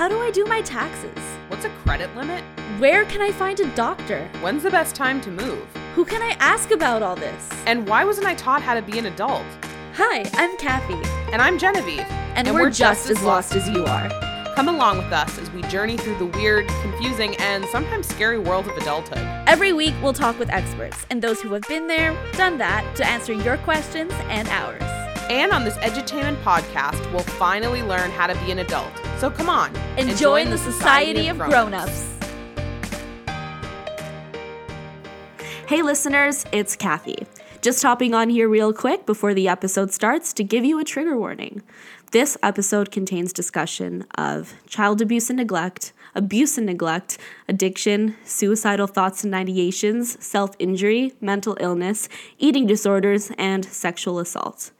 How do I do my taxes? What's a credit limit? Where can I find a doctor? When's the best time to move? Who can I ask about all this? And why wasn't I taught how to be an adult? Hi, I'm Kathy. And I'm Genevieve. And, and we're, we're, just, just as lost as you are. Come along with us as we journey through the weird, confusing, and sometimes scary world of adulthood. Every week, we'll talk with experts and those who have been there, done that, to answer your questions and ours. And on this edutainment podcast, we'll finally learn how to be an adult. So come on, and, join, the, the Society, Society of Grown-Ups. Hey listeners, it's Kathy. Just hopping on here real quick before the episode starts to give you a trigger warning. This episode contains discussion of child abuse and neglect, abuse and neglect, addiction, suicidal thoughts and ideations, self injury, mental illness, eating disorders, and sexual assault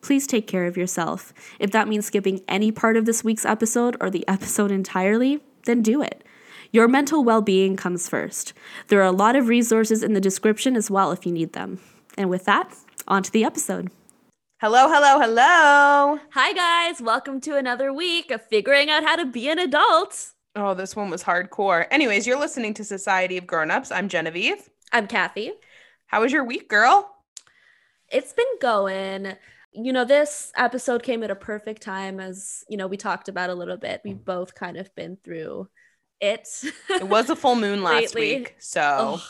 please take care of yourself. If that means skipping any part of this week's episode or the episode entirely, then do it. Your mental well being comes first. There are a lot of resources in the description as well if you need them. And with that, on to the episode. Hello, hello, hello. Hi, guys. Welcome to another week of figuring out how to be an adult. Oh, this one was hardcore. Anyways, you're listening to Society of Grown-Ups. I'm Genevieve. I'm Kathy. How was your week, girl? It's been going you know, this episode came at a perfect time as, you know, we talked about a little bit. We've both kind of been through it. it was a full moon last week. So, Ugh.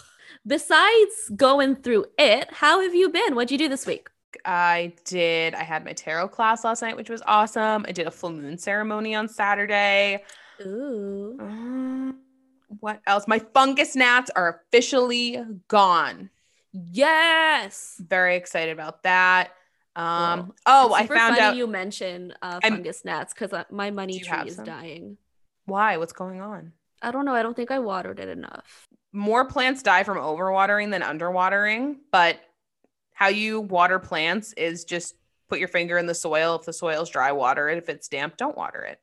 besides going through it, how have you been? What'd you do this week? I did. I had my tarot class last night, which was awesome. I did a full moon ceremony on Saturday. Ooh. Um, what else? My fungus gnats are officially gone. Yes. Very excited about that. Um, oh, I found out you mentioned uh, fungus I'm, gnats because uh, my money tree is dying. Why? What's going on? I don't know. I don't think I watered it enough. More plants die from overwatering than underwatering, but how you water plants is just put your finger in the soil. If the soil's dry, water it. If it's damp, don't water it.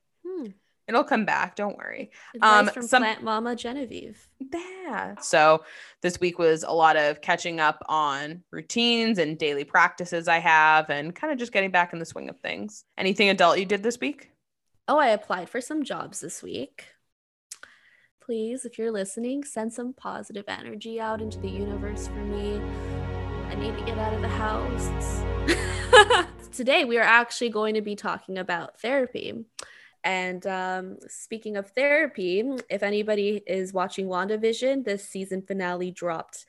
It'll come back. Don't worry. Advice um, from some, plant mama Genevieve. Yeah. So this week was a lot of catching up on routines and daily practices I have, and kind of just getting back in the swing of things. Anything adult you did this week? Oh, I applied for some jobs this week. Please, if you're listening, send some positive energy out into the universe for me. I need to get out of the house. Today, we are actually going to be talking about therapy. And um, speaking of therapy, if anybody is watching WandaVision, the season finale dropped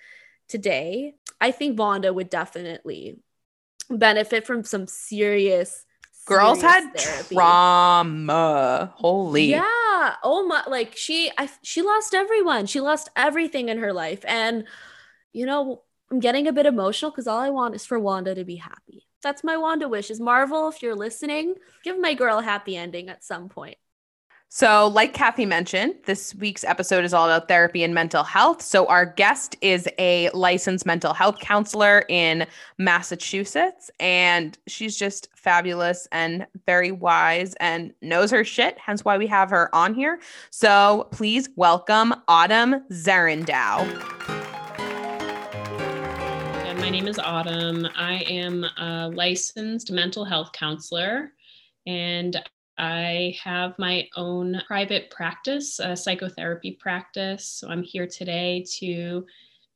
today. I think Wanda would definitely benefit from some serious. Girls serious had therapy. trauma. Holy. Yeah. Oh my like she I she lost everyone. She lost everything in her life. And you know, I'm getting a bit emotional because all I want is for Wanda to be happy. That's my Wanda wish. Is Marvel, if you're listening, give my girl a happy ending at some point. So, like Kathy mentioned, this week's episode is all about therapy and mental health. So, our guest is a licensed mental health counselor in Massachusetts, and she's just fabulous and very wise and knows her shit, hence why we have her on here. So, please welcome Autumn Zerendow my name is Autumn. I am a licensed mental health counselor and I have my own private practice, a psychotherapy practice. So I'm here today to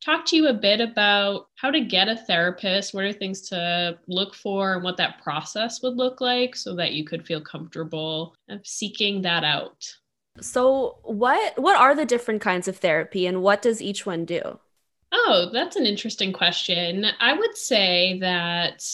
talk to you a bit about how to get a therapist, what are things to look for, and what that process would look like so that you could feel comfortable seeking that out. So, what what are the different kinds of therapy and what does each one do? Oh, that's an interesting question. I would say that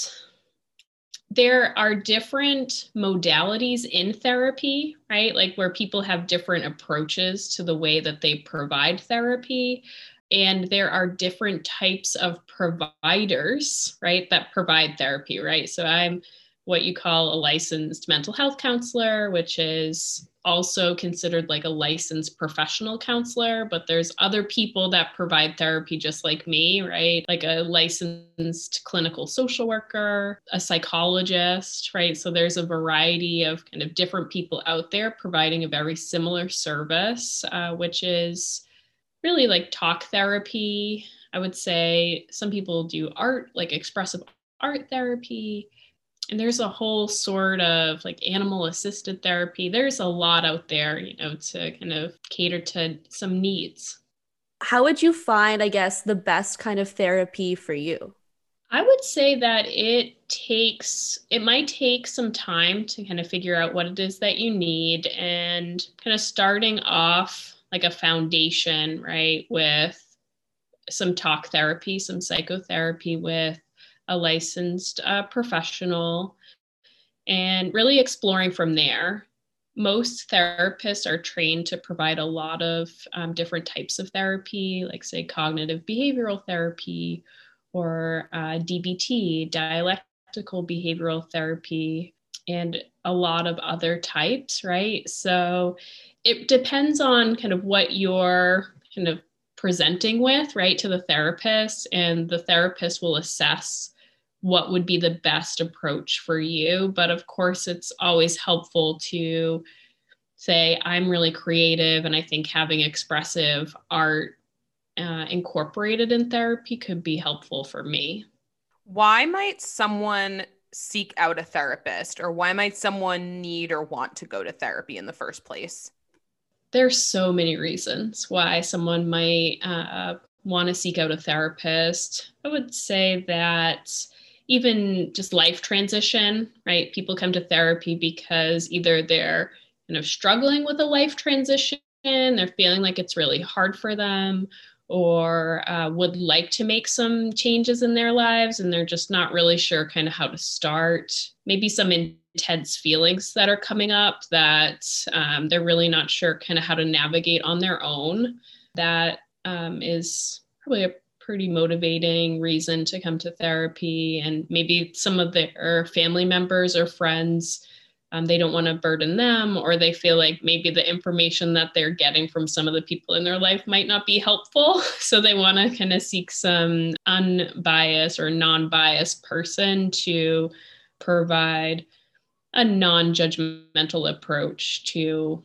there are different modalities in therapy, right? Like where people have different approaches to the way that they provide therapy. And there are different types of providers, right, that provide therapy, right? So I'm what you call a licensed mental health counselor, which is also considered like a licensed professional counselor, but there's other people that provide therapy just like me, right? Like a licensed clinical social worker, a psychologist, right? So there's a variety of kind of different people out there providing a very similar service, uh, which is really like talk therapy. I would say some people do art, like expressive art therapy and there's a whole sort of like animal assisted therapy. There's a lot out there, you know, to kind of cater to some needs. How would you find, I guess, the best kind of therapy for you? I would say that it takes, it might take some time to kind of figure out what it is that you need and kind of starting off like a foundation, right, with some talk therapy, some psychotherapy with a licensed uh, professional, and really exploring from there. Most therapists are trained to provide a lot of um, different types of therapy, like, say, cognitive behavioral therapy or uh, DBT, dialectical behavioral therapy, and a lot of other types, right? So it depends on kind of what you're kind of presenting with, right, to the therapist, and the therapist will assess what would be the best approach for you. But of course, it's always helpful to say, I'm really creative, and I think having expressive art uh, incorporated in therapy could be helpful for me. Why might someone seek out a therapist, or why might someone need or want to go to therapy in the first place? There's so many reasons why someone might uh, want to seek out a therapist. I would say that even just life transition, right? People come to therapy because either they're kind of struggling with a life transition, they're feeling like it's really hard for them, or uh, would like to make some changes in their lives and they're just not really sure kind of how to start. Maybe some intense feelings that are coming up that um, they're really not sure kind of how to navigate on their own. That um, is probably a pretty motivating reason to come to therapy. And maybe some of their family members or friends um, they don't want to burden them or they feel like maybe the information that they're getting from some of the people in their life might not be helpful. So they want to kind of seek some unbiased or non-biased person to provide a non-judgmental approach to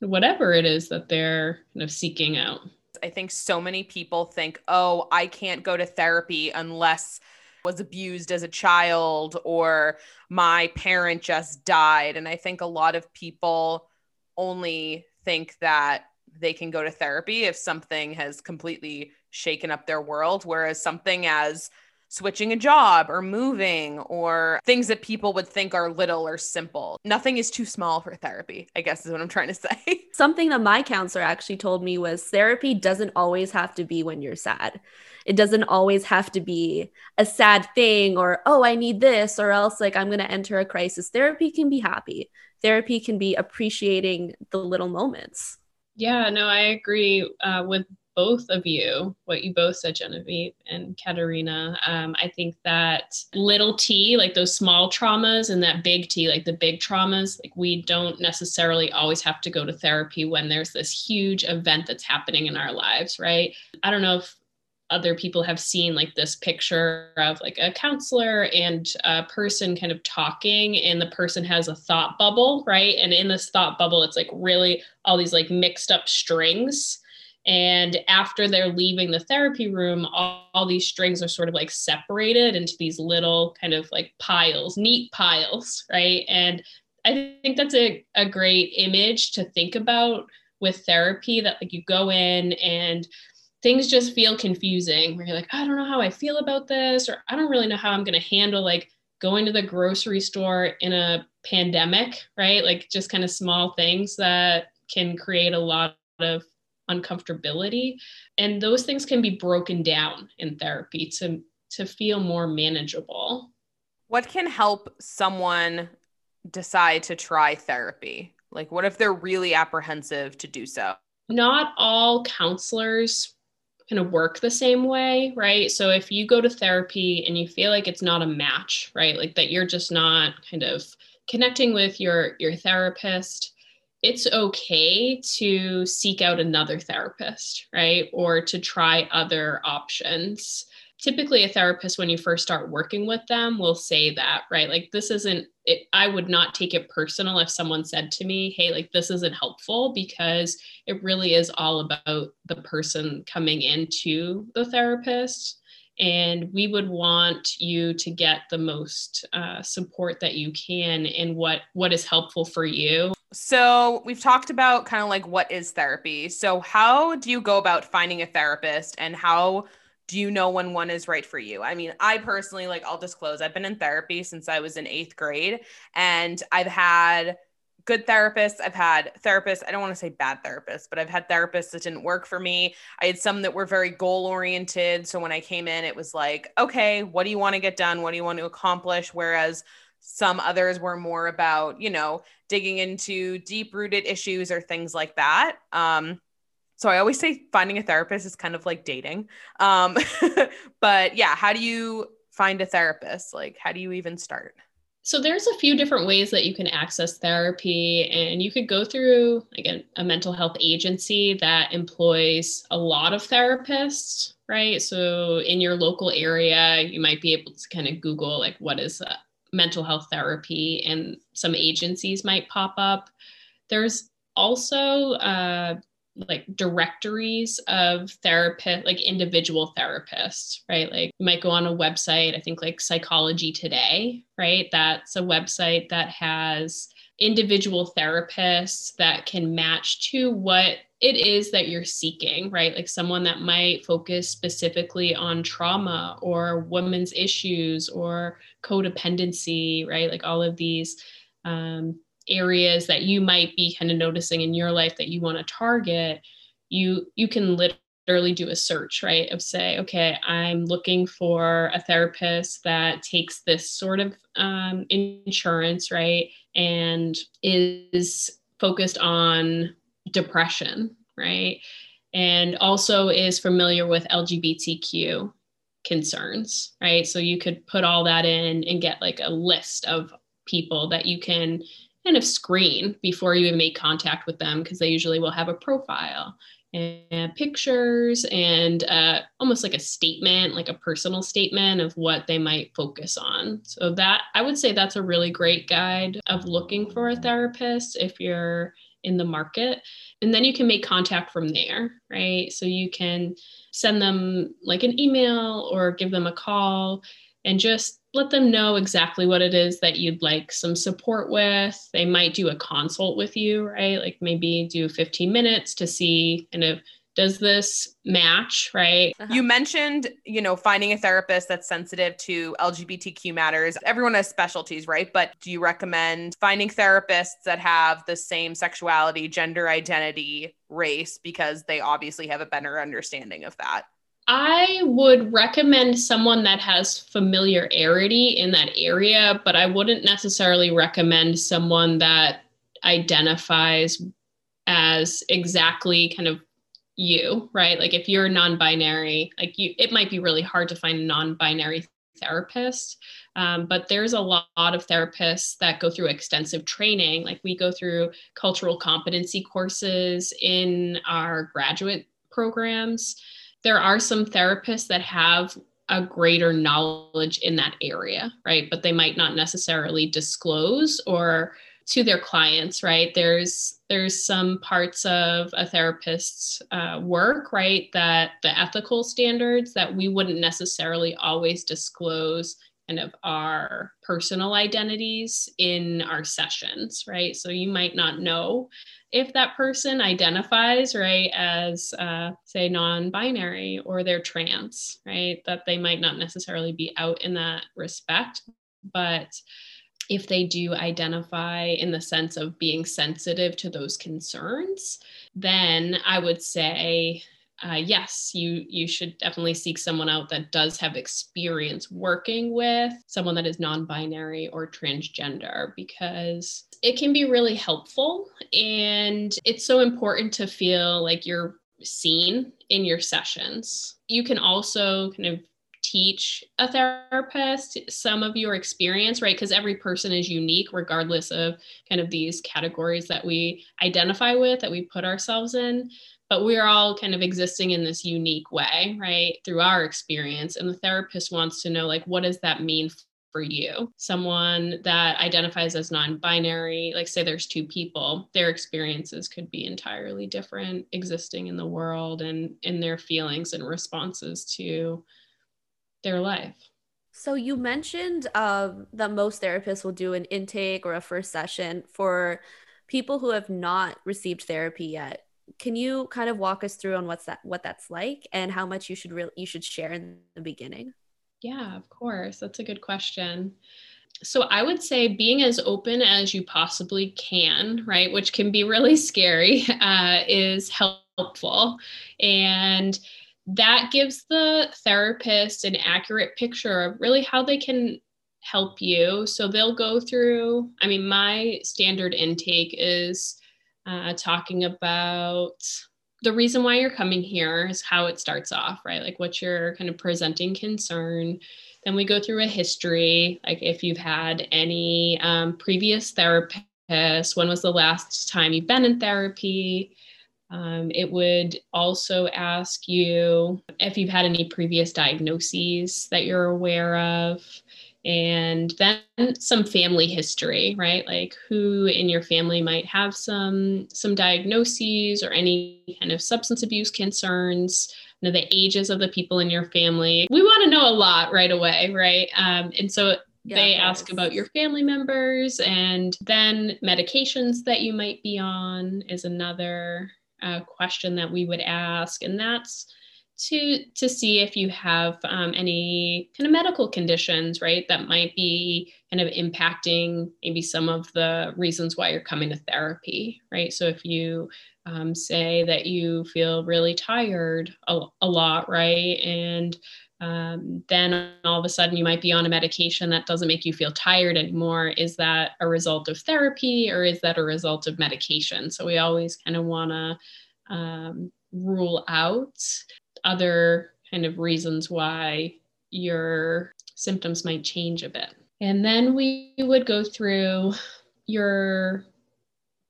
whatever it is that they're kind of seeking out I think so many people think, oh, I can't go to therapy unless I was abused as a child or my parent just died. And I think a lot of people only think that they can go to therapy if something has completely shaken up their world, whereas something as switching a job or moving or things that people would think are little or simple. Nothing is too small for therapy, I guess is what I'm trying to say. Something that my counselor actually told me was therapy doesn't always have to be when you're sad. It doesn't always have to be a sad thing or, oh, I need this, or else like I'm going to enter a crisis. Therapy can be happy. Therapy can be appreciating the little moments. Yeah, no, I agree uh, with both of you, what you both said, Genevieve and Katerina. Um, I think that little t, like those small traumas, and that big T, like the big traumas, like we don't necessarily always have to go to therapy when there's this huge event that's happening in our lives, right? I don't know if other people have seen like this picture of like a counselor and a person kind of talking and the person has a thought bubble right and in this thought bubble it's like really all these like mixed up strings and after they're leaving the therapy room, all, all, these strings are sort of like separated into these little kind of like piles, neat piles, right? And I think that's a, a great image to think about with therapy that like you go in and things just feel confusing where you're like, I don't know how I feel about this, or I don't really know how I'm going to handle like going to the grocery store in a pandemic, right? Like just kind of small things that can create a lot of uncomfortability. And those things can be broken down in therapy to to feel more manageable. What can help someone decide to try therapy? Like what if they're really apprehensive to do so? Not all counselors kind of work the same way right? So if you go to therapy and you feel like it's not a match right? Like that you're just not kind of connecting with your your therapist it's okay to seek out another therapist, right? Or to try other options. Typically, a therapist, when you first start working with them, will say that, right? Like, this isn't, it, I would not take it personal if someone said to me, hey, like, this isn't helpful because it really is all about the person coming into the therapist and we would want you to get the most uh, support that you can in what what is helpful for you. So we've talked about kind of like what is therapy. So how do you go about finding a therapist and how do you know when one is right for you? I mean i personally like i'll disclose i've been in therapy since i was in eighth grade and i've had good therapists. I've had therapists, I don't want to say bad therapists, but I've had therapists that didn't work for me. I had some that were very goal oriented. So when I came in, it was like, okay, what do you want to get done? What do you want to accomplish? Whereas some others were more about, you know, digging into deep rooted issues or things like that. Um, so I always say finding a therapist is kind of like dating. Um, but yeah, how do you find a therapist? Like, how do you even start? So there's a few different ways that you can access therapy, and you could go through again a mental health agency that employs a lot of therapists, right? So in your local area, you might be able to kind of Google like what is mental health therapy, and some agencies might pop up. There's also uh, like directories of therapist like individual therapists right? Like you might go on a website i think like psychology today right? That's a website that has individual therapists that can match to what it is that you're seeking right? Like someone that might focus specifically on trauma or women's issues or codependency right? Like all of these um, areas that you might be kind of noticing in your life that you want to target you you can literally do a search right? Of say okay i'm looking for a therapist that takes this sort of um, insurance right? And is focused on depression right? And also is familiar with lgbtq concerns right? So you could put all that in and get like a list of people that you can kind of screen before you even make contact with them because they usually will have a profile and pictures and uh, almost like a statement, like a personal statement of what they might focus on. So, that I would say that's a really great guide of looking for a therapist if you're in the market. And then you can make contact from there, right? So, you can send them like an email or give them a call and just let them know exactly what it is that you'd like some support with. They might do a consult with you, right? Like maybe do 15 minutes to see kind of does this match, right? Uh-huh. You mentioned, you know, finding a therapist that's sensitive to LGBTQ matters. Everyone has specialties, right? But do you recommend finding therapists that have the same sexuality, gender identity, race because they obviously have a better understanding of that? I would recommend someone that has familiarity in that area, but I wouldn't necessarily recommend someone that identifies as exactly kind of you, right? Like if you're non-binary, like you, it might be really hard to find a non-binary therapist. Um, but there's a lot, lot of therapists that go through extensive training. Like we go through cultural competency courses in our graduate programs there are some therapists that have a greater knowledge in that area, right? But they might not necessarily disclose or to their clients, right? There's there's some parts of a therapist's uh, work, right, that the ethical standards that we wouldn't necessarily always disclose kind of our personal identities in our sessions, right? So you might not know if that person identifies right as uh, say non-binary or they're trans right that they might not necessarily be out in that respect but if they do identify in the sense of being sensitive to those concerns then i would say uh, yes, you you should definitely seek someone out that does have experience working with someone that is non-binary or transgender because it can be really helpful and it's so important to feel like you're seen in your sessions. You can also kind of teach a therapist some of your experience, right? Because every person is unique, regardless of kind of these categories that we identify with, that we put ourselves in but we're all kind of existing in this unique way right through our experience and the therapist wants to know like what does that mean for you someone that identifies as non-binary like say there's two people their experiences could be entirely different existing in the world and in their feelings and responses to their life. So you mentioned um, that most therapists will do an intake or a first session for people who have not received therapy yet. Can you kind of walk us through on what's that what that's like and how much you should re- you should share in the beginning? Yeah, of course. That's a good question. So I would say being as open as you possibly can, right, which can be really scary, uh, is helpful. And that gives the therapist an accurate picture of really how they can help you. So they'll go through, I mean, my standard intake is uh, talking about the reason why you're coming here is how it starts off, right? Like what's your kind of presenting concern. Then we go through a history, like if you've had any um, previous therapists, when was the last time you've been in therapy? Um, it would also ask you if you've had any previous diagnoses that you're aware of. And then some family history, right? Like who in your family might have some some diagnoses or any kind of substance abuse concerns. You know, the ages of the people in your family. We want to know a lot right away, right? Um, and so yeah, they ask about your family members and then medications that you might be on is another uh, question that we would ask, and that's to to see if you have um, any kind of medical conditions, right, that might be kind of impacting maybe some of the reasons why you're coming to therapy, right? So if you um, say that you feel really tired a, a lot, right, and um, then all of a sudden you might be on a medication that doesn't make you feel tired anymore. Is that a result of therapy or is that a result of medication? So we always kind of want to um, rule out other kind of reasons why your symptoms might change a bit. And then we would go through your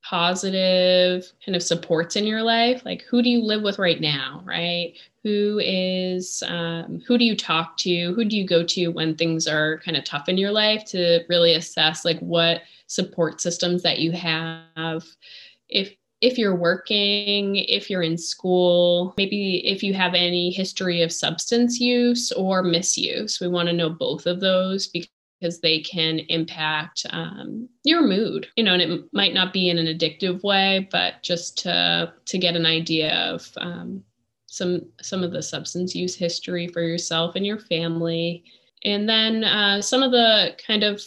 positive kind of supports in your life. Like who do you live with right now right? Who is um, who do you talk to? Who do you go to when things are kind of tough in your life to really assess like what support systems that you have? If if you're working if you're in school maybe if you have any history of substance use or misuse. We want to know both of those because they can impact um, your mood you know and it might not be in an addictive way but just to to get an idea of um, some some of the substance use history for yourself and your family. And then uh, some of the kind of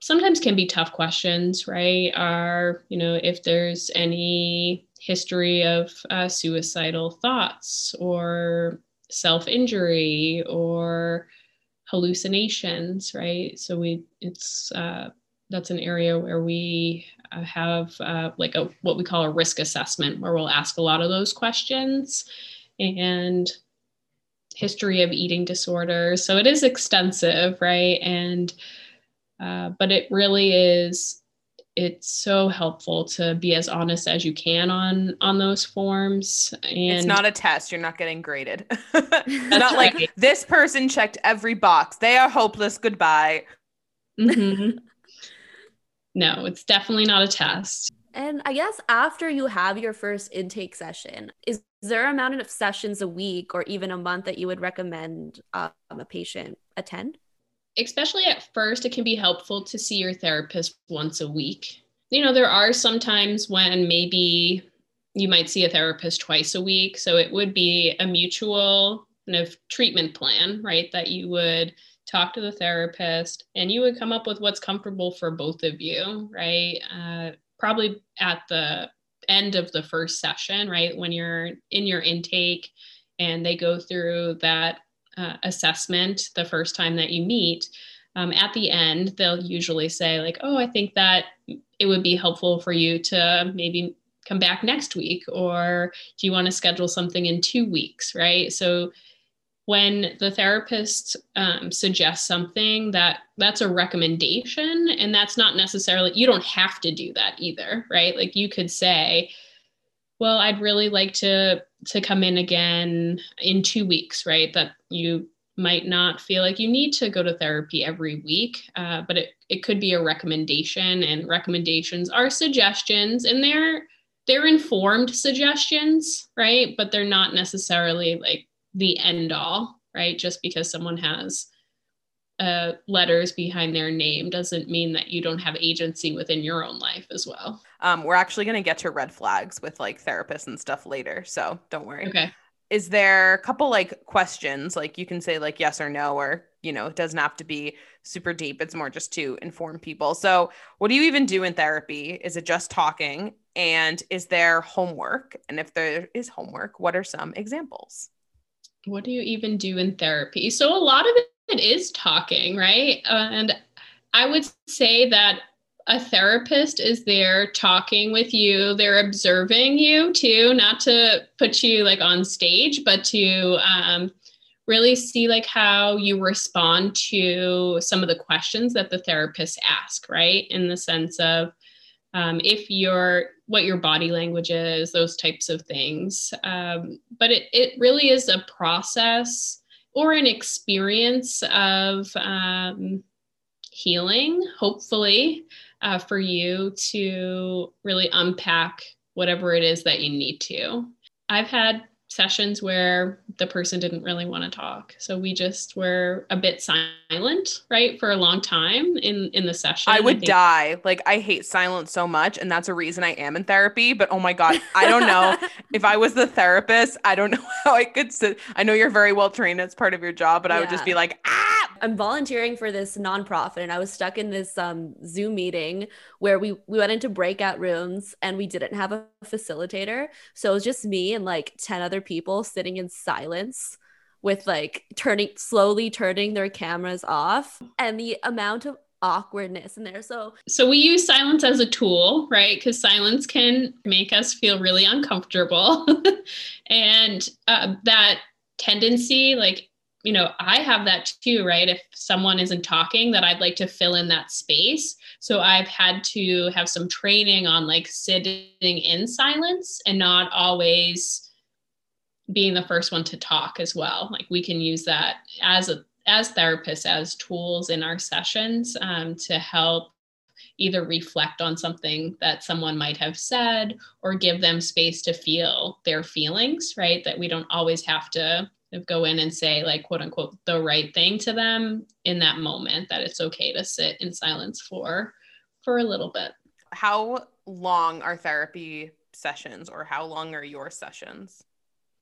sometimes can be tough questions right are you know if there's any history of uh, suicidal thoughts or self-injury or hallucinations right so we it's uh, that's an area where we uh, have uh, like a what we call a risk assessment where we'll ask a lot of those questions and history of eating disorders. So it is extensive, right? And uh, but it really is it's so helpful to be as honest as you can on on those forms and it's not a test you're not getting graded not right. like this person checked every box they are hopeless goodbye mm-hmm. no it's definitely not a test and i guess after you have your first intake session is is there an amount of sessions a week or even a month that you would recommend um, a patient attend? Especially at first, it can be helpful to see your therapist once a week. You know, there are some times when maybe you might see a therapist twice a week. So it would be a mutual kind of treatment plan, right? That you would talk to the therapist and you would come up with what's comfortable for both of you, right? Uh, probably at the end of the first session, right? When you're in your intake and they go through that uh, assessment the first time that you meet, um, at the end, they'll usually say, like, oh, I think that it would be helpful for you to maybe come back next week, or do you want to schedule something in two weeks, right? So when the therapist um, suggests something that that's a recommendation and that's not necessarily you don't have to do that either right like you could say well i'd really like to to come in again in two weeks right that you might not feel like you need to go to therapy every week uh, but it, it could be a recommendation and recommendations are suggestions and they're they're informed suggestions right but they're not necessarily like the end all right? Just because someone has uh, letters behind their name doesn't mean that you don't have agency within your own life as well. Um, we're actually going to get to red flags with like therapists and stuff later. So don't worry. Okay. Is there a couple like questions? Like you can say like yes or no, or, you know, it doesn't have to be super deep. It's more just to inform people. So, what do you even do in therapy? Is it just talking? And is there homework? And if there is homework, what are some examples? What do you even do in therapy? So, a lot of it is talking, right? And I would say that a therapist is there talking with you. They're observing you too not to put you like on stage but to um, really see like how you respond to some of the questions that the therapists ask right? In the sense of um, if your what your body language is those types of things. Um, but it, it really is a process or an experience of um, healing hopefully uh, for you to really unpack whatever it is that you need to. I've had sessions where the person didn't really want to talk. So we just were a bit silent right for a long time in in the session i would I die. Like i hate silence so much and that's a reason i am in therapy but oh my god i don't know. If i was the therapist i don't know how i could sit i know you're very well trained it's part of your job but yeah. i would just be like ah I'm volunteering for this nonprofit and I was stuck in this um, Zoom meeting where we we went into breakout rooms and we didn't have a facilitator. So it was just me and like 10 other people sitting in silence with like turning slowly turning their cameras off and the amount of awkwardness in there. So so we use silence as a tool, right? Because silence can make us feel really uncomfortable, and uh, that tendency, like you know, I have that too, right? If someone isn't talking, that I'd like to fill in that space. So I've had to have some training on like sitting in silence and not always being the first one to talk as well. Like we can use that as a as therapists as tools in our sessions um, to help either reflect on something that someone might have said or give them space to feel their feelings right that we don't always have to go in and say like quote unquote the right thing to them in that moment that it's okay to sit in silence for for a little bit. How long are therapy sessions or how long are your sessions?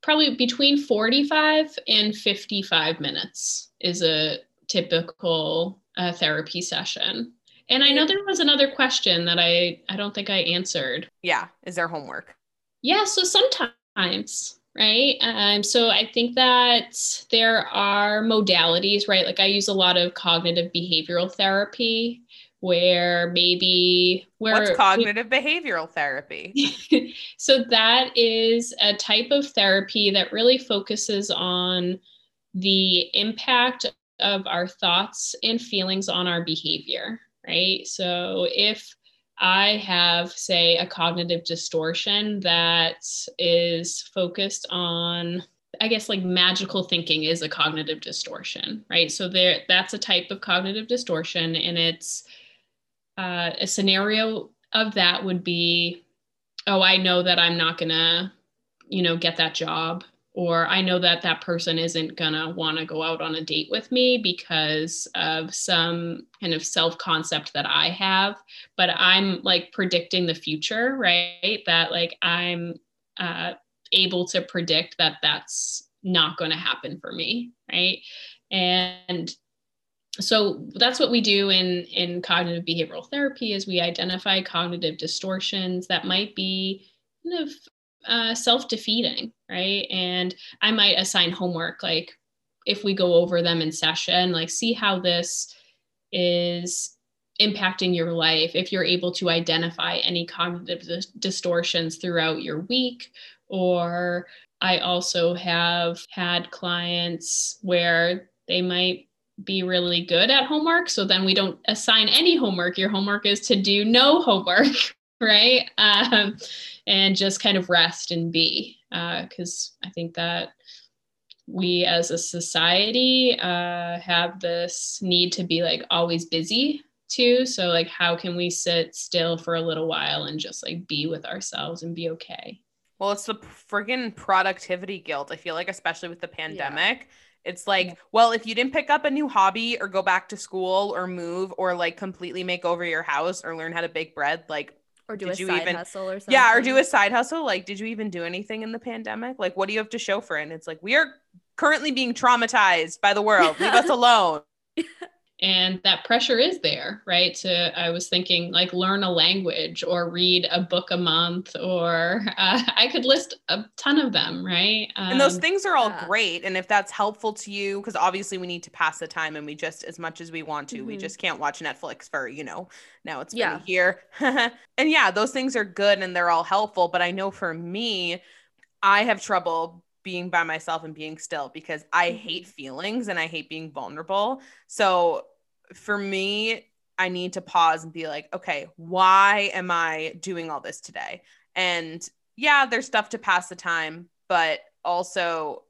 Probably between 45 and 55 minutes is a typical uh, therapy session. And i know there was another question that i i don't think i answered. Yeah is there homework? Yeah so sometimes right? Um, so I think that there are modalities, right? Like I use a lot of cognitive behavioral therapy where maybe where what's cognitive we, behavioral therapy so that is a type of therapy that really focuses on the impact of our thoughts and feelings on our behavior right so if I have, say, a cognitive distortion that is focused on, I guess, like magical thinking is a cognitive distortion, right? So there, that's a type of cognitive distortion, and it's uh, a scenario of that would be, oh, I know that I'm not gonna, you know, get that job or I know that that person isn't gonna want to go out on a date with me because of some kind of self concept that I have. But I'm like predicting the future, right? That like I'm uh, able to predict that that's not to happen for me, right? And so that's what we do in in cognitive behavioral therapy is we identify cognitive distortions that might be kind of uh, self-defeating right? And i might assign homework like if we go over them in session like see how this is impacting your life if you're able to identify any cognitive dis- distortions throughout your week. Or i also have had clients where they might be really good at homework so then we don't assign any homework. Your homework is to do no homework right? Um, and just kind of rest and be because uh, i think that we as a society uh, have this need to be like always busy too. So like how can we sit still for a little while and just like be with ourselves and be okay? Well it's the friggin productivity guilt i feel like especially with the pandemic. Yeah It's like, well, if you didn't pick up a new hobby or go back to school or move or like completely make over your house or learn how to bake bread, like or do Did a you side even- hustle or something. yeah, or do a side hustle. Like, did you even do anything in the pandemic? Like, what do you have to show for it? And it's like, we are currently being traumatized by the world. Leave us alone. and that pressure is there right to i was thinking like learn a language or read a book a month or uh, i could list a ton of them right and those Um, things are all yeah. great. And if that's helpful to you, because obviously we need to pass the time and we just, as much as we want to, we Mhm. just can't watch Netflix for, you know, now it's been Yeah. a year. and yeah, those things are good and they're all helpful. But I know for me, I have trouble being by myself and being still because I Mhm. hate feelings and I hate being vulnerable. So for me, I need to pause and be like, okay, why am I doing all this today? And yeah, there's stuff to pass the time, but also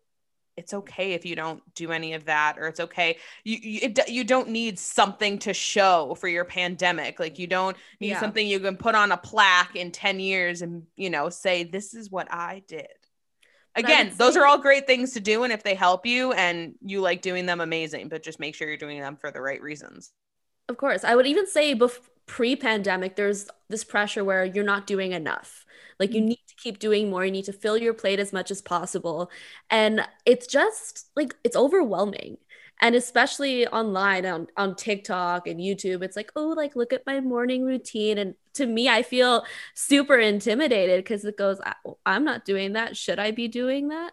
it's okay if you don't do any of that or it's okay you you, it, you don't need something to show for your pandemic like you don't need Yeah. something you can put on a plaque in 10 years and you know say this is what i did again those are all great things to do and if they help you and you like doing them amazing but just make sure you're doing them for the right reasons Of course. I would even say bef- pre-pandemic, there's this pressure where you're not doing enough. Like you mm. need to keep doing more. You need to fill your plate as much as possible. And it's just like it's overwhelming. And especially online on, on TikTok and YouTube, it's like, oh, like look at my morning routine. And to me, I feel super intimidated because it goes, I, oh, I'm not doing that. Should I be doing that?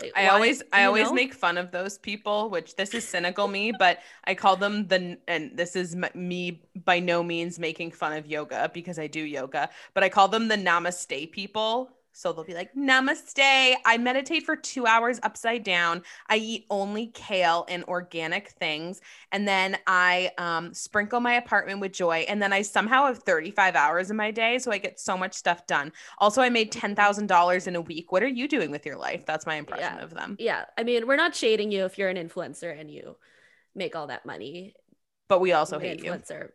Like, I why- always I always know? make fun of those people, which this is cynical me, but I call them the and this is m- me by no means making fun of yoga because I do yoga, but I call them the namaste people. So they'll be like, Namaste. I meditate for two hours upside down. I eat only kale and organic things. And then I um, sprinkle my apartment with joy. And then I somehow have 35 hours in my day. So I get so much stuff done. Also, I made $10,000 in a week. What are you doing with your life? That's my impression Yeah. of them. yeah, I mean, we're not shading you if you're an influencer and you make all that money. But we also hate you. influencer.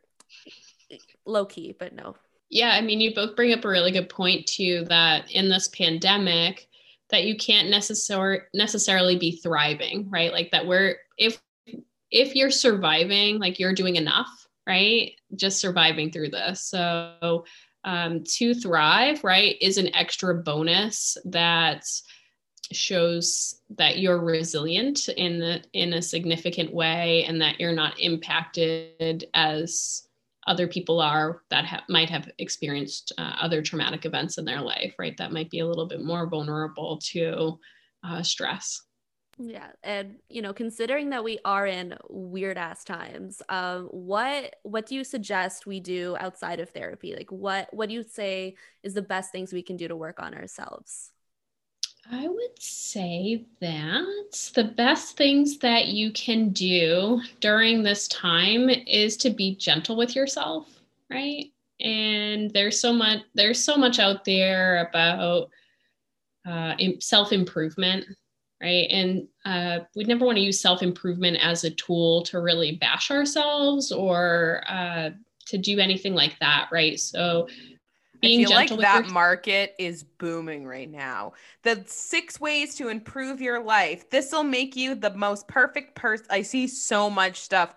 Low key, but no. Yeah, I mean, you both bring up a really good point too. That in this pandemic, that you can't necessarily necessarily be thriving, right? Like that we're if if you're surviving, like you're doing enough, right? Just surviving through this. So um, to thrive, right, is an extra bonus that shows that you're resilient in the, in a significant way and that you're not impacted as other people are that ha- might have experienced uh, other traumatic events in their life right that might be a little bit more vulnerable to uh, stress Yeah, and you know, considering that we are in weird ass times, um, what what do you suggest we do outside of therapy? Like, what what do you say is the best things we can do to work on ourselves? I would say that the best things that you can do during this time is to be gentle with yourself, right? And there's so much there's so much out there about uh, self improvement, right? And uh, we never want to use self improvement as a tool to really bash ourselves or uh, to do anything like that, right? So I feel like that market is booming right now. The six ways to improve your life. This will make you the most perfect person. I see so much stuff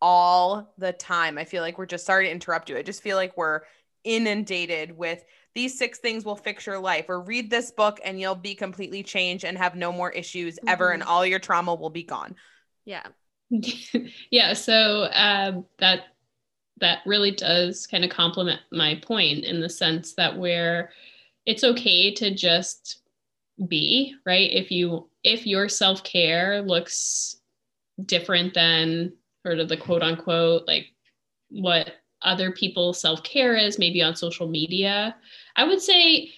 all the time. I feel like we're just sorry to interrupt you. I just feel like we're inundated with these six things will fix your life or read this book and you'll be completely changed and have no more issues ever and all your trauma will be gone. Yeah, yeah so um, that that really does kind of complement my point in the sense that where it's okay to just be right? If you if your self-care looks different than sort of the quote unquote like what other people's self-care is maybe on social media i would say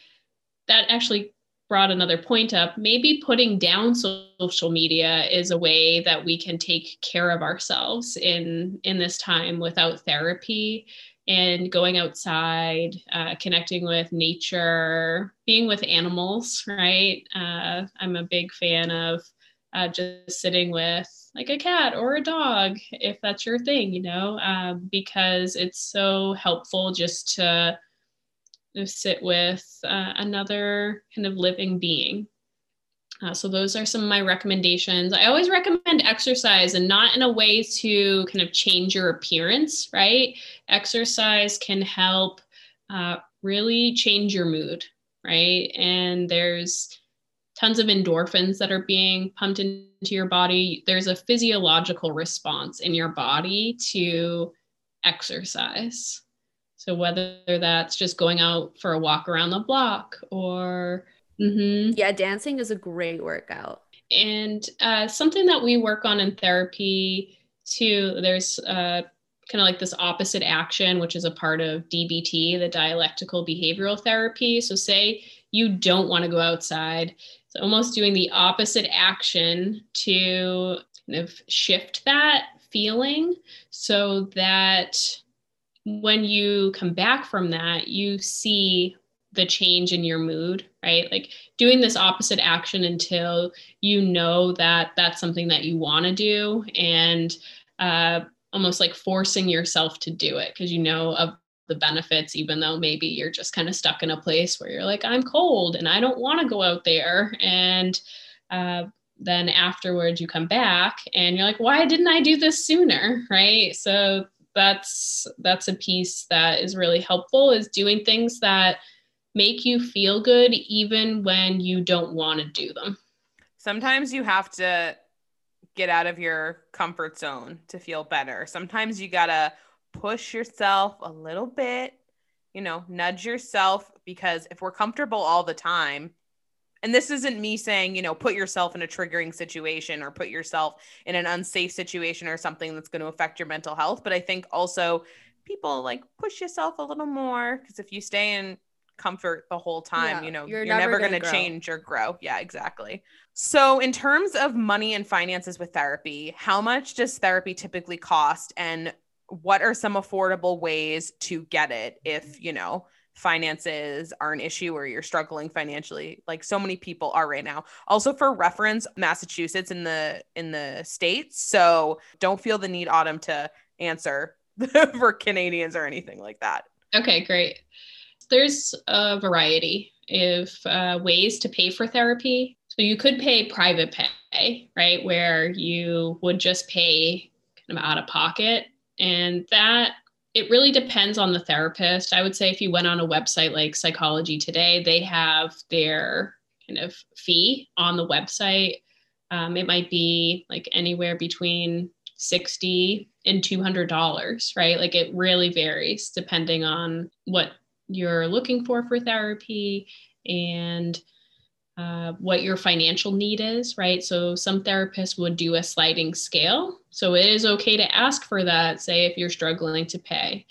that actually brought another point up maybe putting down social media is a way that we can take care of ourselves in in this time without therapy and going outside uh, connecting with nature being with animals right? Uh, i'm a big fan of uh, just sitting with like a cat or a dog if that's your thing you know? Um, because it's so helpful just to to sit with uh, another kind of living being. Uh, so those are some of my recommendations. I always recommend exercise and not in a way to kind of change your appearance, right? Exercise can help uh, really change your mood, right? And there's tons of endorphins that are being pumped into your body. There's a physiological response in your body to exercise. So whether that's just going out for a walk around the block or mm-hmm. yeah, dancing is a great workout. And uh, something that we work on in therapy too. There's uh, kind of like this opposite action, which is a part of DBT, the dialectical behavioral therapy. So say you don't want to go outside. It's almost doing the opposite action to kind of shift that feeling so that when you come back from that, you see the change in your mood, right? Like doing this opposite action until you know that that's something that you want to do and uh, almost like forcing yourself to do it because you know of the benefits, even though maybe you're just kind of stuck in a place where you're like, I'm cold and I don't want to go out there. And uh, then afterwards, you come back and you're like, why didn't I do this sooner? Right. So that's that's a piece that is really helpful is doing things that make you feel good even when you don't want to do them. Sometimes you have to get out of your comfort zone to feel better. Sometimes you got to push yourself a little bit, you know, nudge yourself because if we're comfortable all the time, and this isn't me saying, you know, put yourself in a triggering situation or put yourself in an unsafe situation or something that's going to affect your mental health. But I think also people like push yourself a little more because if you stay in comfort the whole time, yeah, you know, you're, you're never, never going to change or grow. Yeah, exactly. So, in terms of money and finances with therapy, how much does therapy typically cost? And what are some affordable ways to get it if, you know, finances are an issue or you're struggling financially like so many people are right now. Also for reference massachusetts in the in the states so don't feel the need autumn to answer for canadians or anything like that. Okay great. There's a variety of uh, ways to pay for therapy. So you could pay private pay right where you would just pay kind of out of pocket and that it really depends on the therapist. I would say if you went on a website like Psychology Today, they have their kind of fee on the website. Um, it might be like anywhere between 60 and $200, right? Like it really varies depending on what you're looking for for therapy and uh, what your financial need is, right? So some therapists would do a sliding scale. So it is okay to ask for that, say, if you're struggling to pay.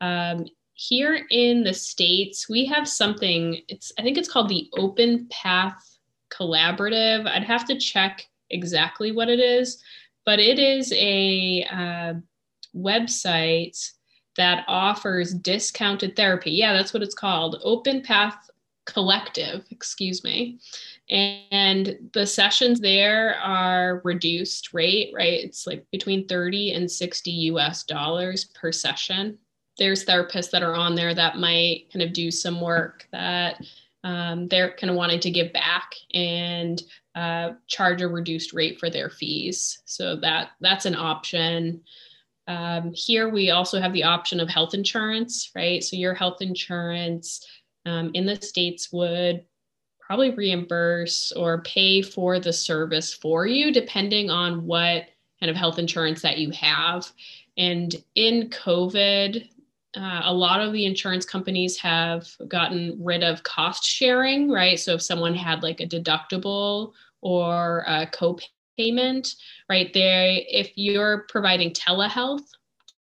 Um, here in the States, we have something, it's I think it's called the Open Path Collaborative. I'd have to check exactly what it is, but it is a uh, website that offers discounted therapy. Yeah, that's what it's called. Open Path collective, excuse me. And the sessions there are reduced rate, right? It's like between 30 and 60 US dollars per session. There's therapists that are on there that might kind of do some work that um, they're kind of wanting to give back and uh, charge a reduced rate for their fees. So that that's an option. Um, here we also have the option of health insurance, right? So your health insurance um, in the states would probably reimburse or pay for the service for you depending on what kind of health insurance that you have. And in covid uh, a lot of the insurance companies have gotten rid of cost sharing right? So if someone had like a deductible or a co-payment right there if you're providing telehealth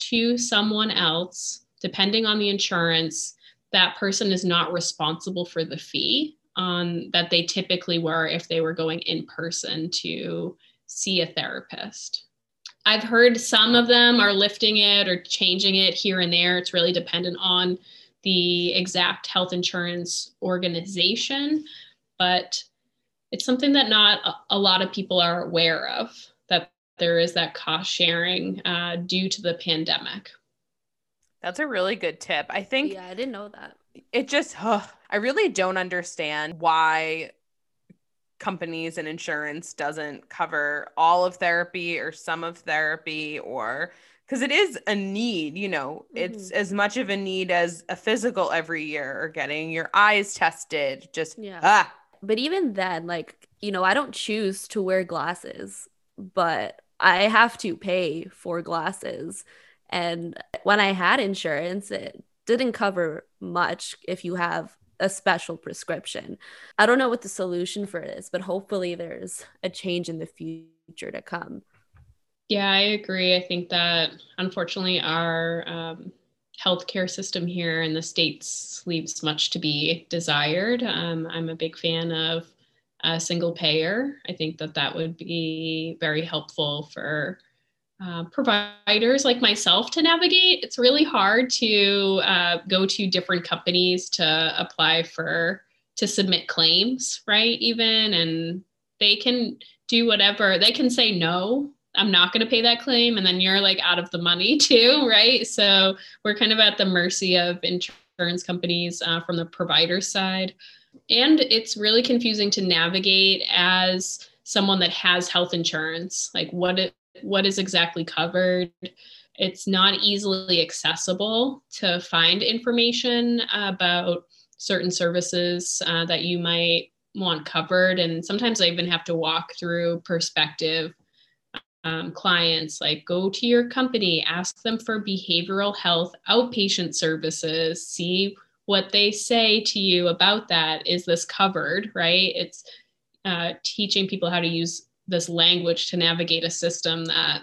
to someone else depending on the insurance that person is not responsible for the fee on that they typically were if they were going in person to see a therapist. I've heard some of them are lifting it or changing it here and there. It's really dependent on the exact health insurance organization, but it's something that not a lot of people are aware of that there is that cost sharing uh, due to the pandemic. That's a really good tip. I think Yeah, I didn't know that. It just I really don't understand why companies and insurance doesn't cover all of therapy or some of therapy or because it is a need you know mm-hmm. it's as much of a need as a physical every year or getting your eyes tested just yeah ah. but even then like you know i don't choose to wear glasses but i have to pay for glasses and when i had insurance it didn't cover much if you have a special prescription. I don't know what the solution for it is, but hopefully there's a change in the future to come. Yeah, I agree. I think that unfortunately our um, healthcare system here in the States leaves much to be desired. Um, I'm a big fan of a single payer. I think that that would be very helpful for uh, providers like myself to navigate. It's really hard to uh, go to different companies to apply for to submit claims, right? Even and they can do whatever. They can say no. I'm not going to pay that claim, and then you're like out of the money too, right? So we're kind of at the mercy of insurance companies uh, from the provider side, and it's really confusing to navigate as someone that has health insurance. Like, what it what is exactly covered. It's not easily accessible to find information about certain services uh, that you might want covered. And sometimes I even have to walk through perspective um, clients like go to your company, ask them for behavioral health outpatient services, see what they say to you about that. Is this covered? Right? It's uh, teaching people how to use this language to navigate a system that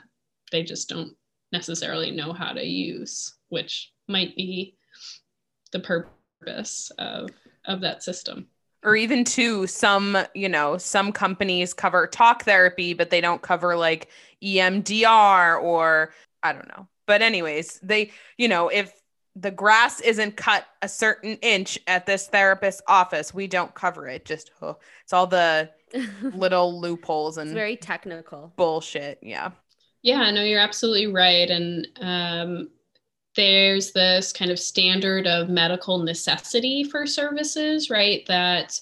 they just don't necessarily know how to use, which might be the purpose of of that system. Or even to some you know some companies cover talk therapy but they don't cover like emdr or i don't know. But anyways they you know if the grass isn't cut a certain inch at this therapist's office we don't cover it just oh, it's all the little loopholes and it's very technical bullshit. Yeah. Yeah, no, you're absolutely right. And um, there's this kind of standard of medical necessity for services, right? That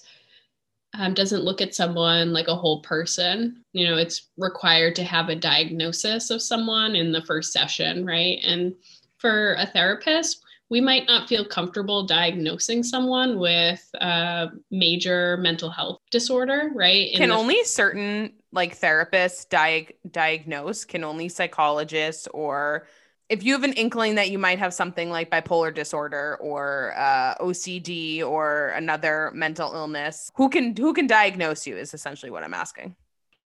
um, doesn't look at someone like a whole person. You know, it's required to have a diagnosis of someone in the first session, right? And for a therapist, we might not feel comfortable diagnosing someone with a major mental health disorder, right? In can the- only certain like therapists diag- diagnose, can only psychologists or if you have an inkling that you might have something like bipolar disorder or uh, OCD or another mental illness, who can who can diagnose you is essentially what I'm asking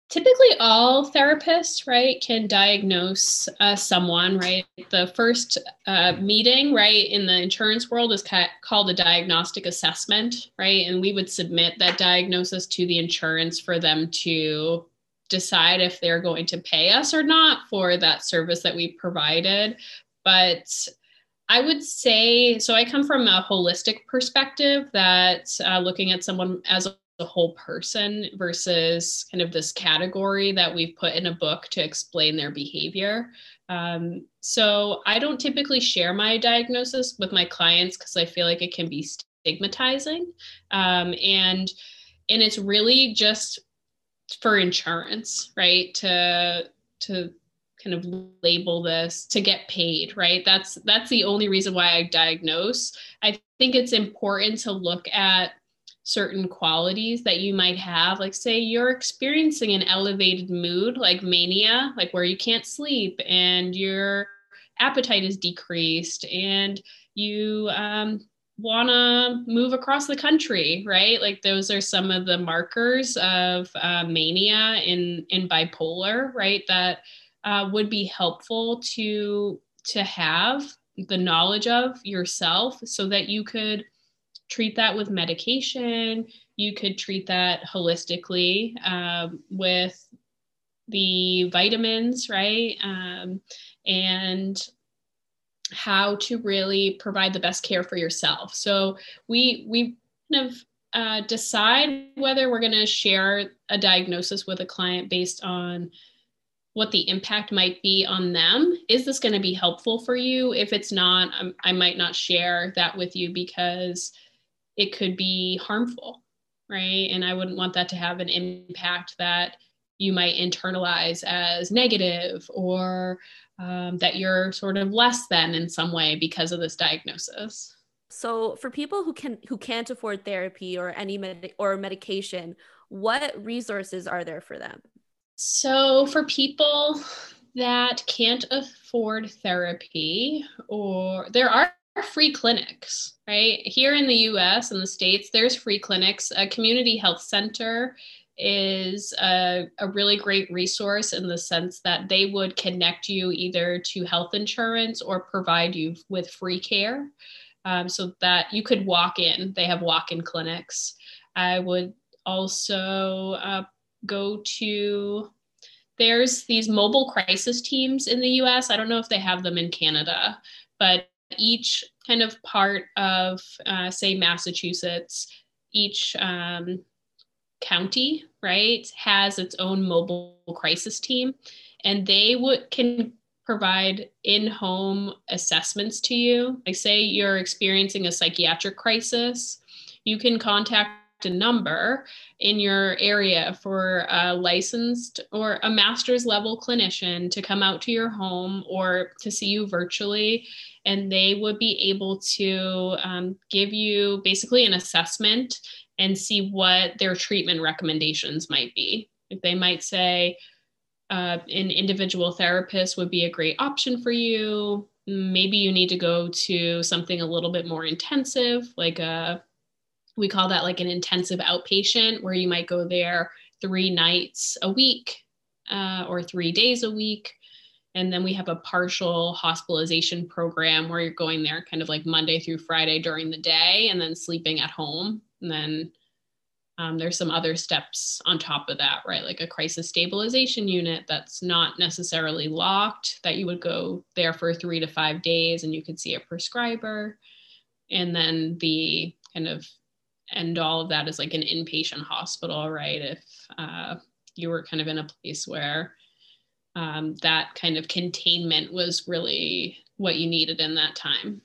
typically all therapists right can diagnose uh, someone right the first uh, meeting right in the insurance world is ca- called a diagnostic assessment right and we would submit that diagnosis to the insurance for them to decide if they're going to pay us or not for that service that we provided but I would say so. I come from a holistic perspective that uh, looking at someone as a the whole person versus kind of this category that we've put in a book to explain their behavior. Um, so I don't typically share my diagnosis with my clients because I feel like it can be stigmatizing, um, and and it's really just for insurance, right? To to kind of label this to get paid right that's that's the only reason why i diagnose i think it's important to look at certain qualities that you might have. Like say you're experiencing an elevated mood like mania like where you can't sleep and your appetite is decreased and you um, want to move across the country right? Like those are some of the markers of uh, mania in in bipolar right? That uh, would be helpful to to have the knowledge of yourself so that you could treat that with medication. You could treat that holistically um, with the vitamins, right? Um, and how to really provide the best care for yourself. So we we kind of uh, decide whether we're going to share a diagnosis with a client based on what the impact might be on them. Is this going to be helpful for you? If it's not, I'm, I might not share that with you because it could be harmful right? And I wouldn't want that to have an impact that you might internalize as negative or um, that you're sort of less than in some way because of this diagnosis. So, for people who can who can't afford therapy or any med- or medication, what resources are there for them? So, for people that can't afford therapy, or there are free clinics, right? Here in the US and the States, there's free clinics. A community health center is a, a, really great resource in the sense that they would connect you either to health insurance or provide you with free care um, so that you could walk in. They have walk in clinics. I would also uh, go to, there's these mobile crisis teams in the US. I don't know if they have them in Canada, but each kind of part of, uh, say, Massachusetts, each um, county, right, has its own mobile crisis team, and they would can provide in-home assessments to you. Like say you're experiencing a psychiatric crisis, you can contact a number in your area for a licensed or a master's level clinician to come out to your home or to see you virtually and they would be able to um, give you basically an assessment and see what their treatment recommendations might be. If they might say uh, an individual therapist would be a great option for you. Maybe you need to go to something a little bit more intensive, like a we call that like an intensive outpatient, where you might go there three nights a week uh, or three days a week. And then we have a partial hospitalization program where you're going there kind of like Monday through Friday during the day and then sleeping at home and then um, there's some other steps on top of that, right? Like a crisis stabilization unit that's not necessarily locked, that you would go there for three to five days and you could see a prescriber. And then the kind of end all of that is like an inpatient hospital, right? If uh, you were kind of in a place where um, that kind of containment was really what you needed in that time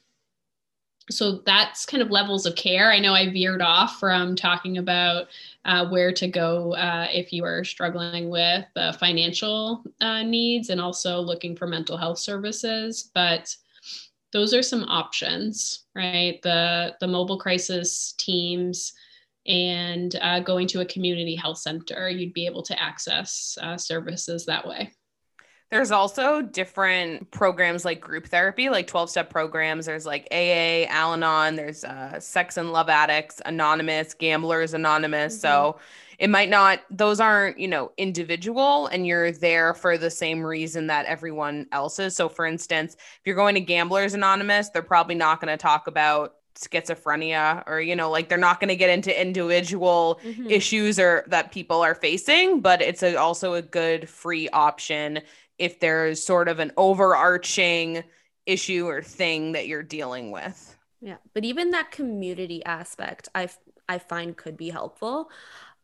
so that's kind of levels of care. I know I veered off from talking about uh, where to go uh, if you are struggling with uh, financial uh, needs and also looking for mental health services, but those are some options, right? The the mobile crisis teams and uh, going to a community health center, you'd be able to access uh, services that way. There's also different programs like group therapy, like 12 step programs. There's like AA, Al Anon, there's uh, Sex and Love Addicts, Anonymous, Gamblers Anonymous. Mm-hmm. So it might not, those aren't, you know, individual and you're there for the same reason that everyone else is. So for instance, if you're going to Gamblers Anonymous, they're probably not going to talk about schizophrenia or you know like they're not going to get into individual mm-hmm. issues or that people are facing but it's a, also a good free option if there's sort of an overarching issue or thing that you're dealing with. Yeah, but even that community aspect, I I find could be helpful.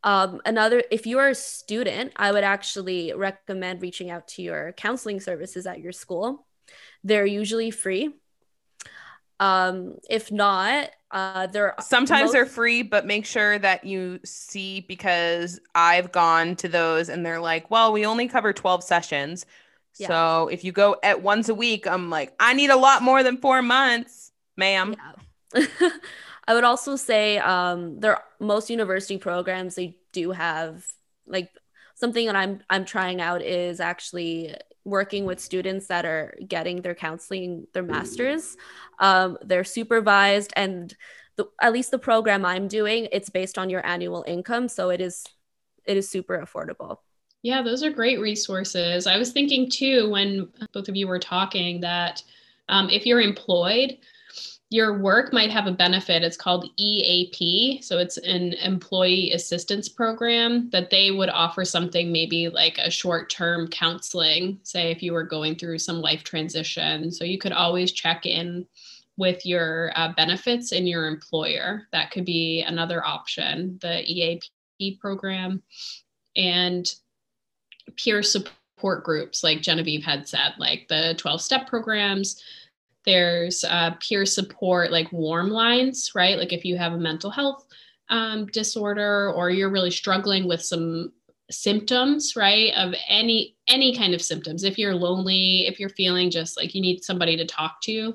Um, another, if you are a student, I would actually recommend reaching out to your counseling services at your school. They're usually free. Um, if not, uh, they're sometimes most- they're free, but make sure that you see because I've gone to those and they're like, well, we only cover 12 sessions. Yeah. So if you go at once a week, I'm like, I need a lot more than four months, ma'am. Yeah. I would also say um, there most university programs they do have like something that I'm I'm trying out is actually working with students that are getting their counseling their masters. Um, they're supervised and the, at least the program I'm doing it's based on your annual income, so it is it is super affordable. Yeah, those are great resources. I was thinking too when both of you were talking that um, if you're employed, your work might have a benefit. It's called EAP. So it's an employee assistance program that they would offer something maybe like a short term counseling, say if you were going through some life transition. So you could always check in with your uh, benefits in your employer. That could be another option, the EAP program. And peer support groups like Genevieve had said, like the 12 step programs. There's uh, peer support like warm lines, right? Like if you have a mental health um, disorder or you're really struggling with some symptoms right of any any kind of symptoms if you're lonely if you're feeling just like you need somebody to talk to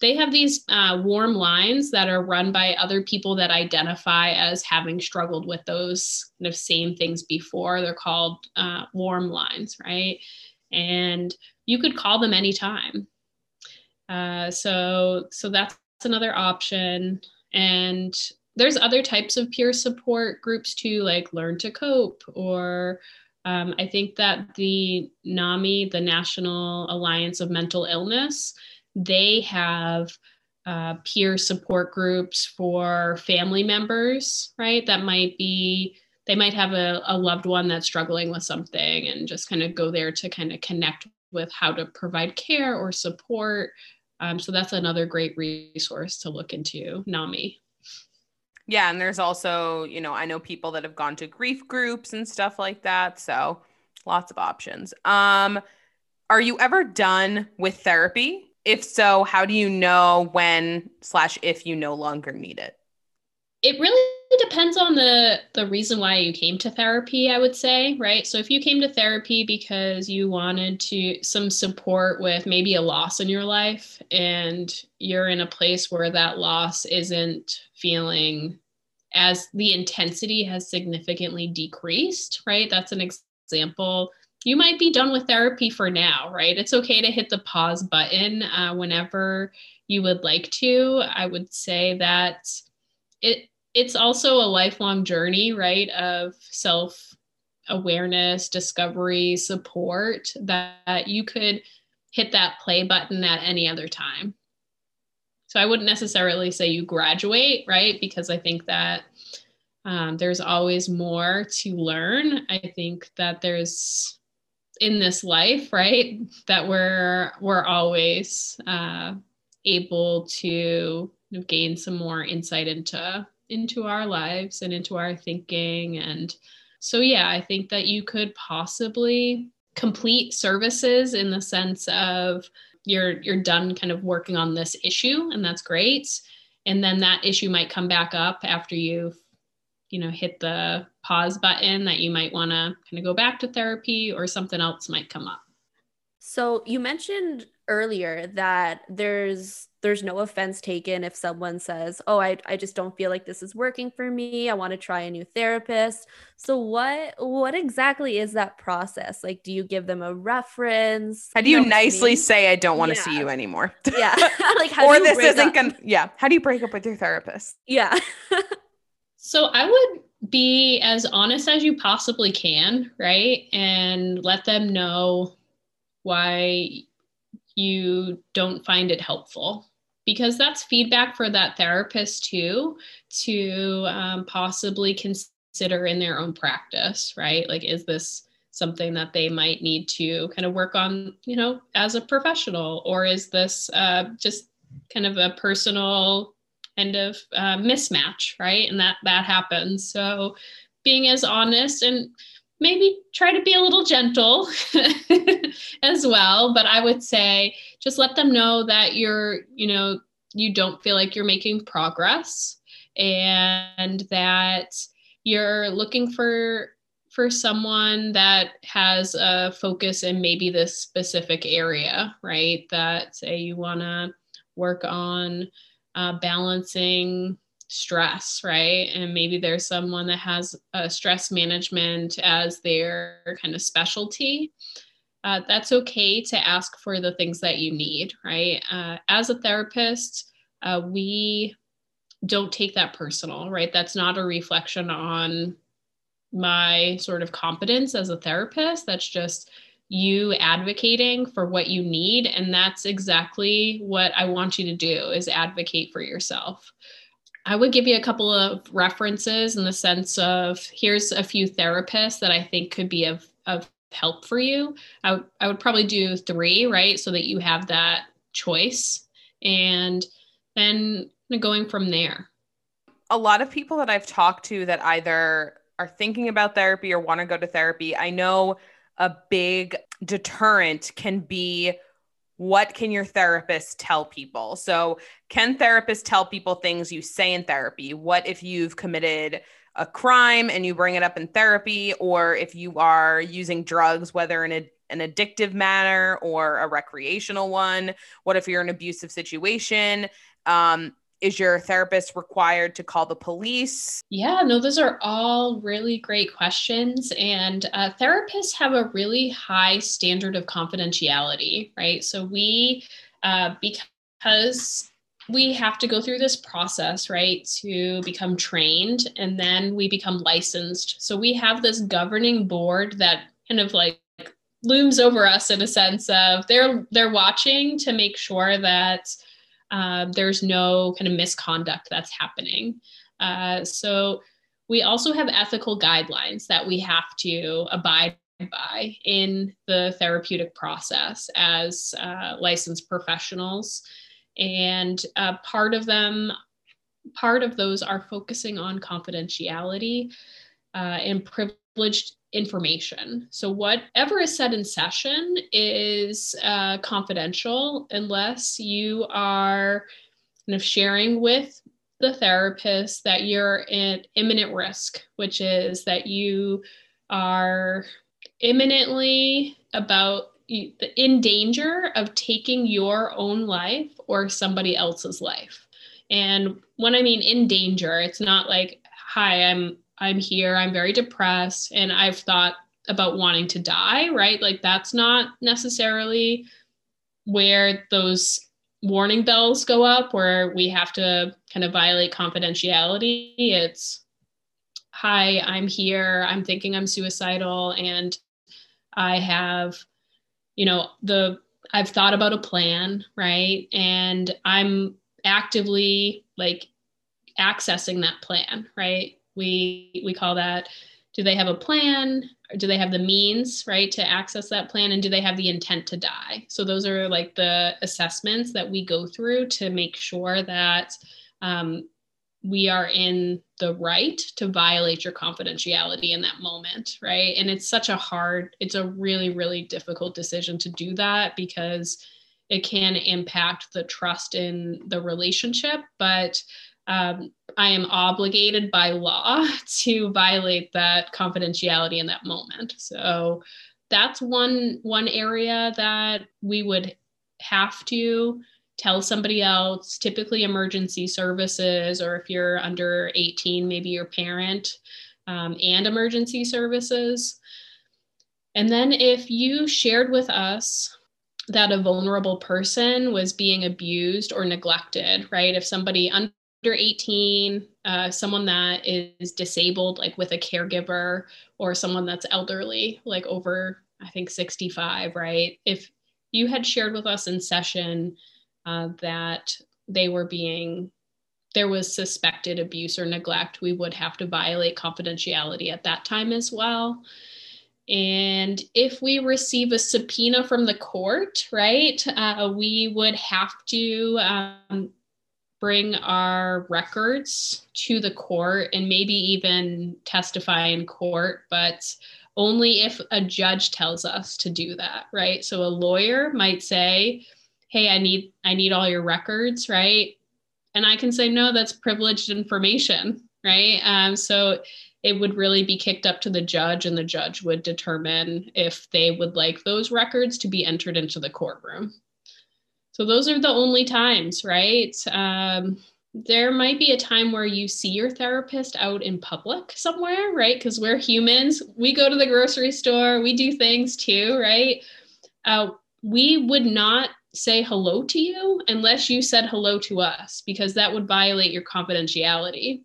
they have these uh, warm lines that are run by other people that identify as having struggled with those kind of same things before. They're called uh, warm lines right? And you could call them anytime uh, so so that's another option and there's other types of peer support groups too, like Learn to Cope, or um, I think that the NAMI, the National Alliance of Mental Illness, they have uh, peer support groups for family members, right? That might be, they might have a, a loved one that's struggling with something and just kind of go there to kind of connect with how to provide care or support. Um, so that's another great resource to look into, NAMI. Yeah, and there's also, you know, I know people that have gone to grief groups and stuff like that, so lots of options. Um are you ever done with therapy? If so, how do you know when slash if you no longer need it? It really depends on the the reason why you came to therapy, I would say, right? So if you came to therapy because you wanted to some support with maybe a loss in your life and you're in a place where that loss isn't feeling as the intensity has significantly decreased, right? That's an example. You might be done with therapy for now, right? It's okay to hit the pause button uh, whenever you would like to. I would say that it it's also a lifelong journey, right? Of self awareness, discovery, support that you could hit that play button at any other time. So I wouldn't necessarily say you graduate, right? Because I think that um, there's always more to learn. I think that there's in this life, right, that we're we're always uh, able to gain some more insight into into our lives and into our thinking. And so yeah i think that you could possibly complete services in the sense of you're you're done kind of working on this issue and that's great. And then that issue might come back up after you've you know hit the pause button that you might want to kind of go back to therapy or something else might come up. So you mentioned earlier that there's there's no offense taken if someone says, "Oh, I I just don't feel like this is working for me. I want to try a new therapist." So what what exactly is that process? Like do you give them a reference? How do you, nicely say I don't want to see you anymore? Yeah. like or this isn't gonna yeah. How do you break up with your therapist? Yeah. so I would be as honest as you possibly can, right? And let them know why you don't find it helpful. Because that's feedback for that therapist too to um, possibly consider in their own practice right? Like is this something that they might need to kind of work on you know as a professional? Or is this uh, just kind of a personal kind of uh, mismatch right? And that that happens. So being as honest and maybe try to be a little gentle as well but i would say just let them know that you're you know you don't feel like you're making progress and that you're looking for for someone that has a focus in maybe this specific area right? That say you want to work on uh, balancing stress, right? And maybe there's someone that has a stress management as their kind of specialty. Uh, that's okay to ask for the things that you need, right? Uh, as a therapist, uh, we don't take that personal, right? That's not a reflection on my sort of competence as a therapist. That's just you advocating for what you need and that's exactly what i want you to do is advocate for yourself I would give you a couple of references in the sense of here's a few therapists that I think could be of, of help for you. I, w- I would probably do three, right? So that you have that choice and then going from there. A lot of people that I've talked to that either are thinking about therapy or want to go to therapy, I know a big deterrent can be what can your therapist tell people? So, can therapists tell people things you say in therapy? What if you've committed a crime and you bring it up in therapy, or if you are using drugs, whether in a, an addictive manner or a recreational one? What if you're in an abusive situation? Um, is your therapist required to call the police? Yeah, no, those are all really great questions. And uh, therapists have a really high standard of confidentiality, right? So we, uh, because we have to go through this process, right, to become trained and then we become licensed. So we have this governing board that kind of like looms over us in a sense of they're they're watching to make sure that um, there's no kind of misconduct that's happening. Uh, so we also have ethical guidelines that we have to abide by in the therapeutic process as uh, licensed professionals. And uh, part of them, part of those are focusing on confidentiality uh, and privileged information. So, whatever is said in session is uh, confidential unless you are kind of sharing with the therapist that you're in imminent risk, which is that you are imminently about in danger of taking your own life or somebody else's life. And when I mean in danger, it's not like, hi, I'm I'm here, I'm very depressed, and I've thought about wanting to die, right? Like that's not necessarily where those warning bells go up where we have to kind of violate confidentiality. It's, hi, I'm here, I'm thinking I'm suicidal, and I have, you know, the, I've thought about a plan, right? And I'm actively like accessing that plan, right? We we call that do they have a plan? Or do they have the means right to access that plan? And do they have the intent to die? So those are like the assessments that we go through to make sure that um, we are in the right to violate your confidentiality in that moment right? And it's such a hard it's a really really difficult decision to do that because it can impact the trust in the relationship. But um, I am obligated by law to violate that confidentiality in that moment. So that's one one area that we would have to tell somebody else, typically emergency services, or if you're under 18, maybe your parent um, and emergency services. And then if you shared with us that a vulnerable person was being abused or neglected, right? If somebody under 18, uh, someone that is disabled, like with a caregiver, or someone that's elderly, like over, I think, 65, right? If you had shared with us in session uh, that they were being, there was suspected abuse or neglect, we would have to violate confidentiality at that time as well. And if we receive a subpoena from the court, right, uh, we would have to um, bring our records to the court and maybe even testify in court, but only if a judge tells us to do that, right? So a lawyer might say, "Hey, I need I need all your records," right? And I can say, "No, that's privileged information," right? Um, so it would really be kicked up to the judge, and the judge would determine if they would like those records to be entered into the courtroom. So those are the only times, right? Um, there might be a time where you see your therapist out in public somewhere, right? Because we're humans. We go to the grocery store, we do things too, right? Uh, we would not say hello to you unless you said hello to us, because that would violate your confidentiality.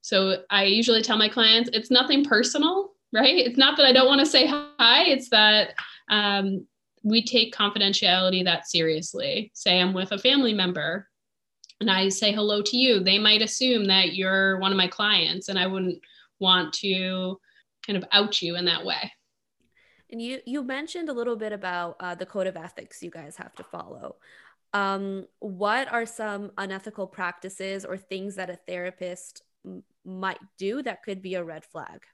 So I usually tell my clients it's nothing personal, right? It's not that I don't want to say hi, it's that um, we take confidentiality that seriously. Say I'm with a family member and I say hello to you, they might assume that you're one of my clients, and I wouldn't want to kind of out you in that way. And you you mentioned a little bit about uh, the code of ethics you guys have to follow. Um, what are some unethical practices or things that a therapist m- might do that could be a red flag?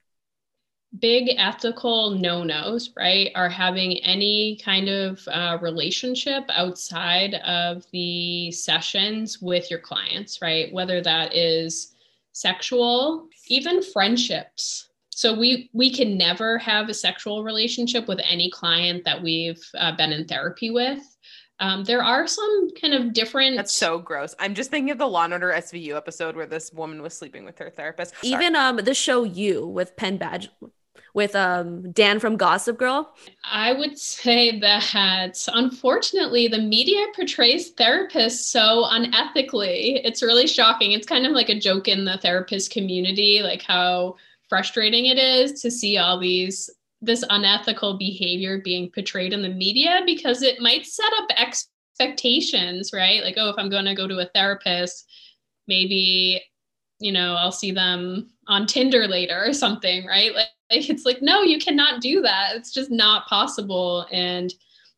Big ethical no nos, right, are having any kind of uh, relationship outside of the sessions with your clients, right? Whether that is sexual, even friendships. So we we can never have a sexual relationship with any client that we've uh, been in therapy with. Um, there are some kind of different. That's so gross. I'm just thinking of the Law and Order SVU episode where this woman was sleeping with her therapist. Sorry. Even um the show You with Penn Badgley with um Dan from Gossip Girl? I would say that unfortunately the media portrays therapists so unethically. It's really shocking. It's kind of like a joke in the therapist community, like how frustrating it is to see all these this unethical behavior being portrayed in the media because it might set up expectations, right? Like, oh, if I'm going to go to a therapist, maybe you know, I'll see them on Tinder later or something, right? Like it's like no you cannot do that. It's just not possible. And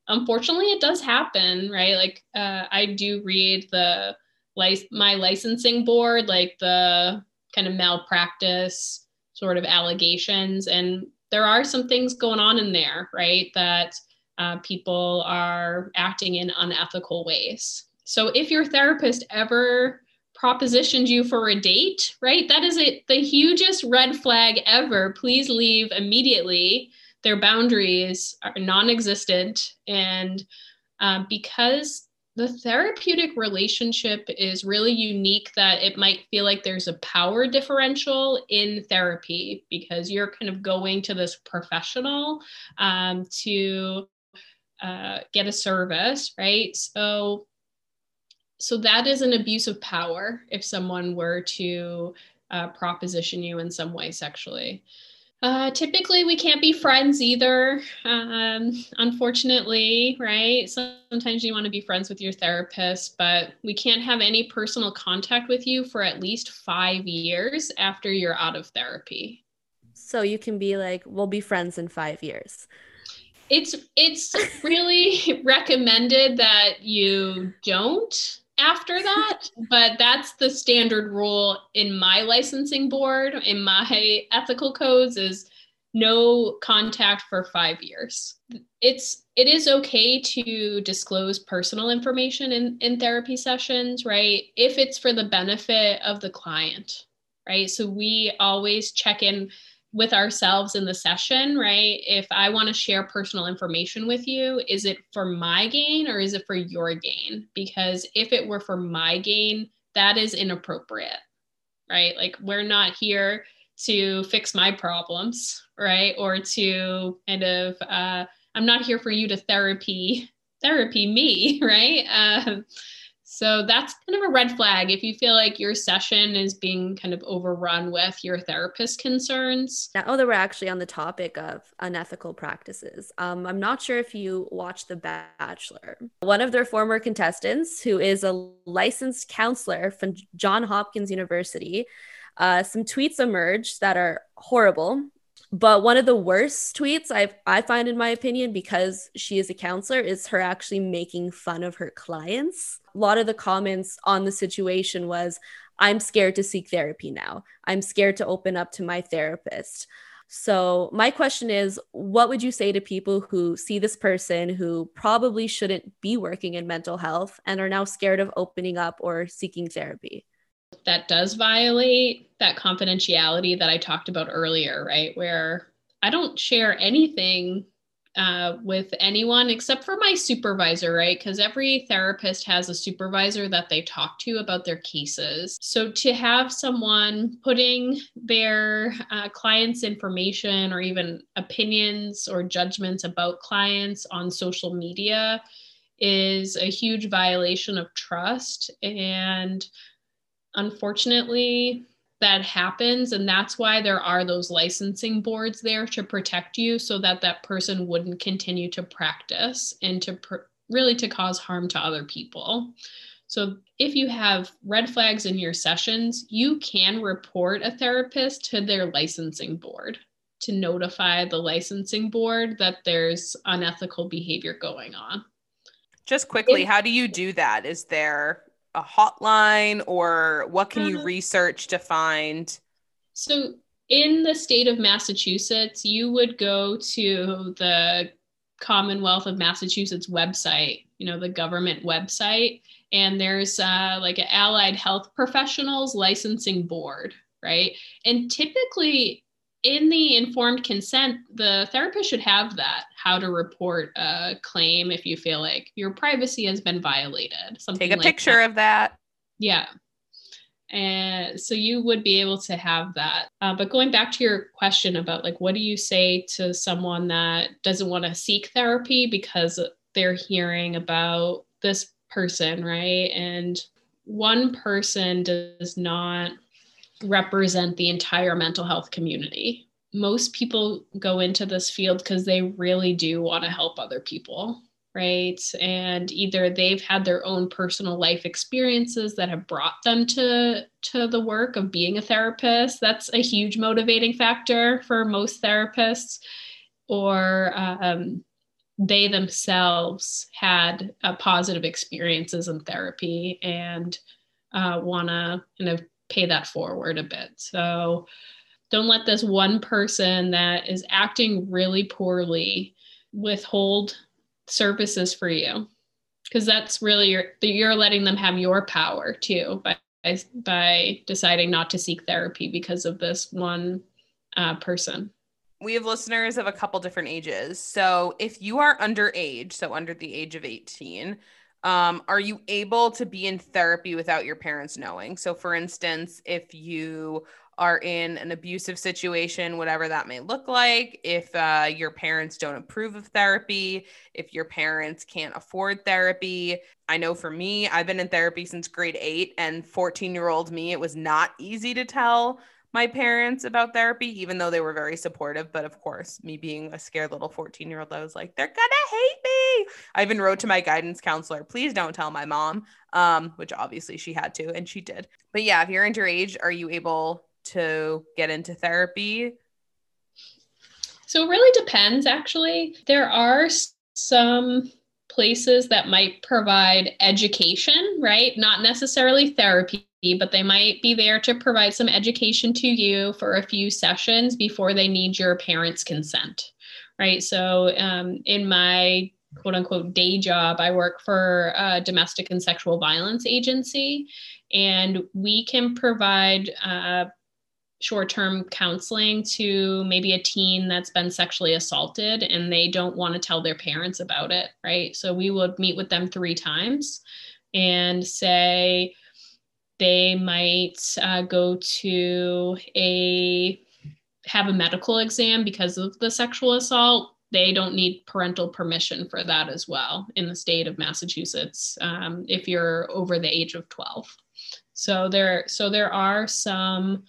unfortunately it does happen right? Like uh, i do read the like my licensing board like the kind of malpractice sort of allegations. And there are some things going on in there right that uh, people are acting in unethical ways. So if your therapist ever propositioned you for a date, right? That is it, the hugest red flag ever. Please leave immediately. Their boundaries are non existent. And uh, because the therapeutic relationship is really unique, that it might feel like there's a power differential in therapy because you're kind of going to this professional um, to uh, get a service, right? So so that is an abuse of power if someone were to uh, proposition you in some way sexually. Uh, typically, we can't be friends either. Um, unfortunately, right? Sometimes you want to be friends with your therapist, but we can't have any personal contact with you for at least five years after you're out of therapy. So you can be like, we'll be friends in five years. It's it's really recommended that you don't after that, but that's the standard rule in my licensing board, in my ethical codes is no contact for 5 years. It's it is okay to disclose personal information in in therapy sessions, right? If it's for the benefit of the client, right? So we always check in with ourselves in the session, right? If I want to share personal information with you, is it for my gain or is it for your gain? Because if it were for my gain, that is inappropriate, right? Like we're not here to fix my problems, right? Or to kind of, uh, I'm not here for you to therapy therapy me, right? Um, so that's kind of a red flag if you feel like your session is being kind of overrun with your therapist concerns. Now that we're actually on the topic of unethical practices, um, I'm not sure if you watch The Bachelor. One of their former contestants, who is a licensed counselor from John Hopkins University, uh, some tweets emerged that are horrible but one of the worst tweets I I find in my opinion because she is a counselor is her actually making fun of her clients. A lot of the comments on the situation was I'm scared to seek therapy now. I'm scared to open up to my therapist. So, my question is what would you say to people who see this person who probably shouldn't be working in mental health and are now scared of opening up or seeking therapy? that does violate that confidentiality that I talked about earlier, right? Where I don't share anything uh, with anyone except for my supervisor, right? Because every therapist has a supervisor that they talk to about their cases. So to have someone putting their uh, clients' information or even opinions or judgments about clients on social media is a huge violation of trust. And unfortunately that happens and that's why there are those licensing boards there to protect you so that that person wouldn't continue to practice and to pr- really to cause harm to other people. So if you have red flags in your sessions you can report a therapist to their licensing board to notify the licensing board that there's unethical behavior going on. Just quickly how do you do that? Is there a hotline or what can you uh-huh. research to find? So in the state of Massachusetts, you would go to the Commonwealth of Massachusetts website, you know, the government website, and there's uh, like an allied health professionals licensing board, right? And typically, in the informed consent, the therapist should have that how to report a claim if you feel like your privacy has been violated. Something Take a like picture that. of that. Yeah. And so you would be able to have that. Uh, but going back to your question about like, what do you say to someone that doesn't want to seek therapy because they're hearing about this person, right? And one person does not represent the entire mental health community. Most people go into this field because they really do want to help other people, right? And either they've had their own personal life experiences that have brought them to to the work of being a therapist. That's a huge motivating factor for most therapists. Or um, they themselves had uh, positive experiences in therapy and uh, want to kind of pay that forward a bit. So don't let this one person that is acting really poorly withhold services for you because that's really your you're letting them have your power too by by deciding not to seek therapy because of this one uh, person we have listeners of a couple different ages so if you are underage so under the age of 18 um, are you able to be in therapy without your parents knowing so for instance if you are in an abusive situation, whatever that may look like, if uh, your parents don't approve of therapy, if your parents can't afford therapy. I know for me, I've been in therapy since grade eight, and 14 year old me, it was not easy to tell my parents about therapy, even though they were very supportive. But of course, me being a scared little 14 year old, I was like, they're gonna hate me. I even wrote to my guidance counselor, please don't tell my mom, um, which obviously she had to, and she did. But yeah, if you're underage, are you able to get into therapy? So it really depends, actually. There are some places that might provide education, right? Not necessarily therapy, but they might be there to provide some education to you for a few sessions before they need your parents' consent, right? So um, in my quote unquote day job, I work for a domestic and sexual violence agency, and we can provide uh, short term counseling to maybe a teen that's been sexually assaulted and they don't want to tell their parents about it, right? So we would meet with them three times and say they might uh, go to a have a medical exam because of the sexual assault they don't need parental permission for that as well in the state of massachusetts um, if you're over the age of 12 so there so there are some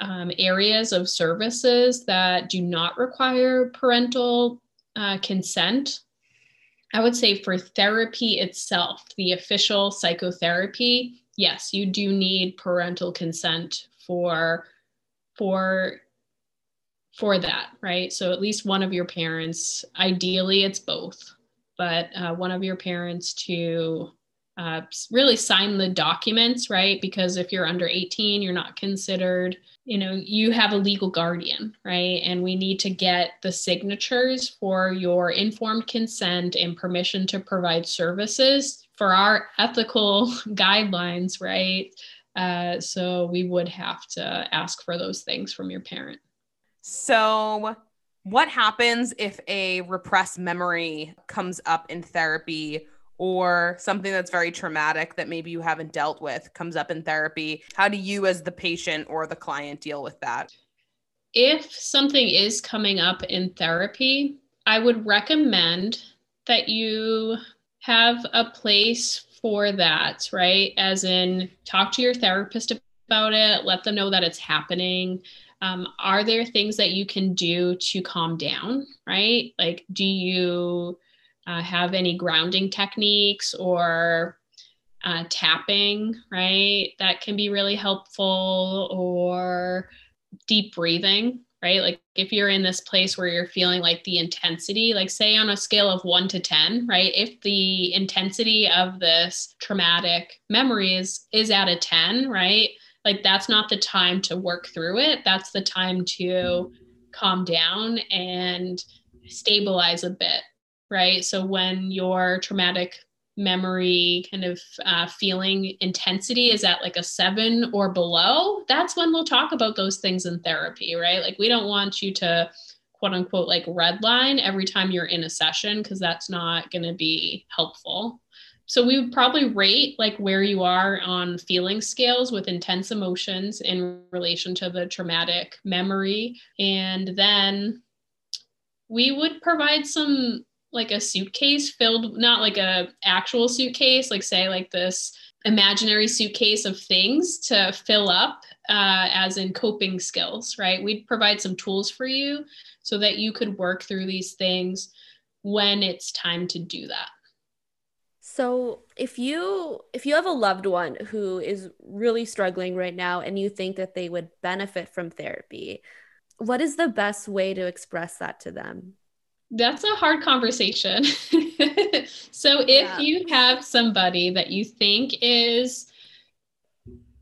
um, areas of services that do not require parental uh, consent. I would say for therapy itself, the official psychotherapy, yes, you do need parental consent for for for that, right? So at least one of your parents, ideally it's both, but uh, one of your parents to uh, really sign the documents, right? Because if you're under 18, you're not considered you know you have a legal guardian right and we need to get the signatures for your informed consent and permission to provide services for our ethical guidelines right? Uh, so we would have to ask for those things from your parent. So what happens if a repressed memory comes up in therapy or something that's very traumatic that maybe you haven't dealt with comes up in therapy, how do you, as the patient or the client, deal with that? If something is coming up in therapy, I would recommend that you have a place for that, right? As in, talk to your therapist about it, let them know that it's happening. Um, are there things that you can do to calm down, right? Like, do you uh, have any grounding techniques or uh, tapping, right? That can be really helpful, or deep breathing, right? Like if you're in this place where you're feeling like the intensity, like say on a scale of one to 10, right? If the intensity of this traumatic memory is, is at a 10, right? like that's not the time to work through it that's the time to calm down and stabilize a bit right so when your traumatic memory kind of uh, feeling intensity is at like a seven or below that's when we'll talk about those things in therapy right like we don't want you to quote unquote like red line every time you're in a session because that's not going to be helpful so we would probably rate like where you are on feeling scales with intense emotions in relation to the traumatic memory. And then we would provide some like a suitcase filled, not like a actual suitcase, like say like this imaginary suitcase of things to fill up uh, as in coping skills, right? We'd provide some tools for you so that you could work through these things when it's time to do that. So, if you if you have a loved one who is really struggling right now and you think that they would benefit from therapy, what is the best way to express that to them? That's a hard conversation. so, if yeah. you have somebody that you think is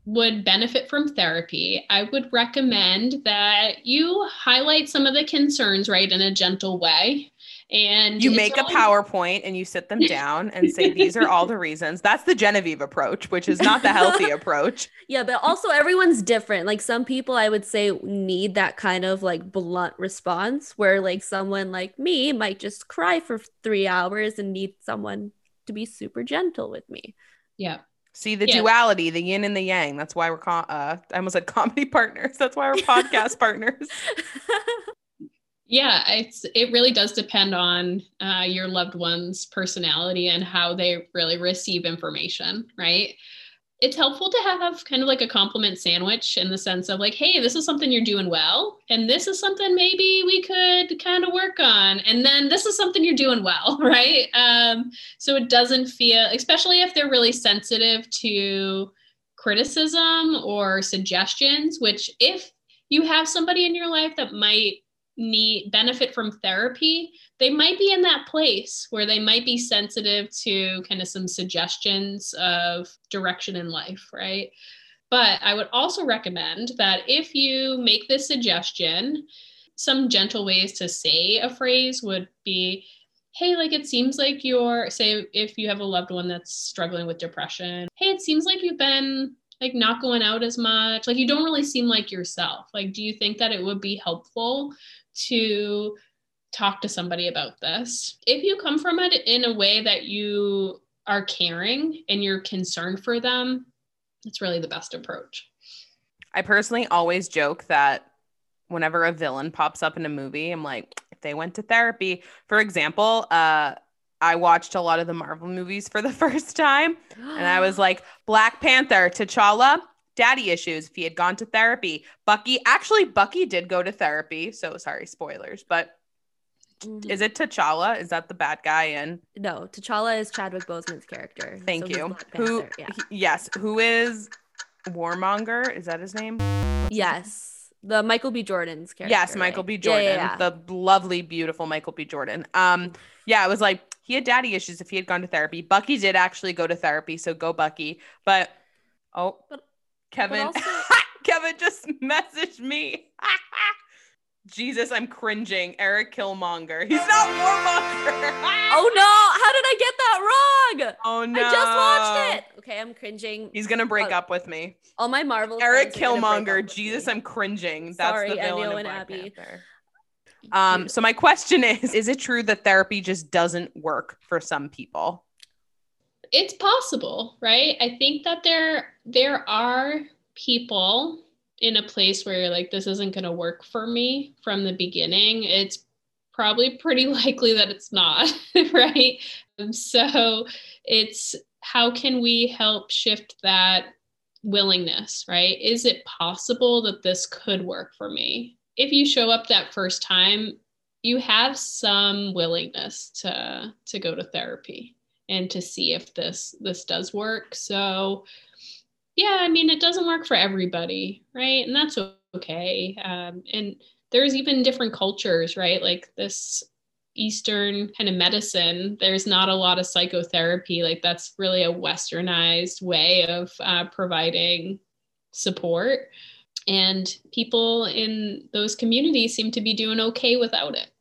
would benefit from therapy, I would recommend that you highlight some of the concerns, right, in a gentle way. And you make a PowerPoint and you sit them down and say, These are all the reasons. That's the Genevieve approach, which is not the healthy approach. Yeah, but also everyone's different. Like some people, I would say, need that kind of like blunt response where like someone like me might just cry for three hours and need someone to be super gentle with me. Yeah. See the yeah. duality, the yin and the yang. That's why we're, com- uh, I almost said comedy partners. That's why we're podcast partners. Yeah, it's it really does depend on uh, your loved one's personality and how they really receive information, right? It's helpful to have kind of like a compliment sandwich in the sense of like, hey, this is something you're doing well, and this is something maybe we could kind of work on, and then this is something you're doing well, right? Um, so it doesn't feel, especially if they're really sensitive to criticism or suggestions, which if you have somebody in your life that might need benefit from therapy they might be in that place where they might be sensitive to kind of some suggestions of direction in life right? But i would also recommend that if you make this suggestion some gentle ways to say a phrase would be hey like it seems like you're say if you have a loved one that's struggling with depression hey it seems like you've been like not going out as much. Like you don't really seem like yourself. Like do you think that it would be helpful to talk to somebody about this. If you come from it in a way that you are caring and you're concerned for them, it's really the best approach. I personally always joke that whenever a villain pops up in a movie, I'm like, if they went to therapy, for example, uh, I watched a lot of the Marvel movies for the first time, and I was like, Black Panther, T'Challa, daddy issues if he had gone to therapy. Bucky, actually, Bucky did go to therapy. So sorry, spoilers, but mm-hmm. is it T'Challa? Is that the bad guy in? No, T'Challa is Chadwick Boseman's character. Thank so you. Who? Yeah. He, yes. Who is Warmonger? Is that his name? Yes. The Michael B. Jordan's character. Yes, Michael right? B. Jordan. Yeah, yeah, yeah. The lovely, beautiful Michael B. Jordan. Um, yeah, it was like he had daddy issues if he had gone to therapy. Bucky did actually go to therapy, so go Bucky. But oh, but Kevin, also- Kevin just messaged me. Jesus, I'm cringing. Eric Killmonger. He's not Warmonger. oh no! How did I get that wrong? Oh no! I just watched it. Okay, I'm cringing. He's gonna break uh, up with me. All my Marvel. Eric Killmonger. Jesus, I'm cringing. That's Sorry, the villain of Black Abby. Panther. Um. So my question is: Is it true that therapy just doesn't work for some people? It's possible, right? I think that there there are people in a place where you're like this isn't going to work for me from the beginning. It's probably pretty likely that it's not, right? Um, so it's how can we help shift that willingness, right? Is it possible that this could work for me? If you show up that first time, you have some willingness to to go to therapy and to see if this this does work. So yeah i mean it doesn't work for everybody right? And that's okay. Um, and there's even different cultures right? Like this eastern kind of medicine there's not a lot of psychotherapy. Like that's really a westernized way of uh, providing support. And people in those communities seem to be doing okay without it.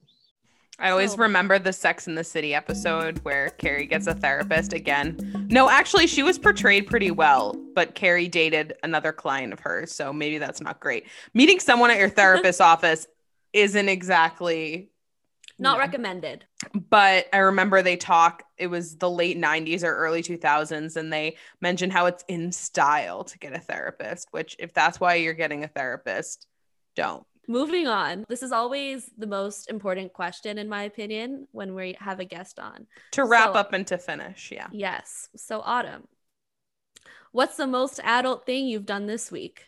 I always So- remember the Sex in the City episode where Carrie gets a therapist again. No, actually, she was portrayed pretty well, but Carrie dated another client of hers, so maybe that's not great. Meeting someone at your therapist's office isn't exactly Not no. recommended. but I remember they talk, it was the late 90s or early 2000s, and they mentioned how it's in style to get a therapist, which, if that's why you're getting a therapist, don't. Moving on. This is always the most important question, in my opinion, when we have a guest on. To wrap So- up and to finish, yeah. Yes. So, Autumn, what's the most adult thing you've done this week?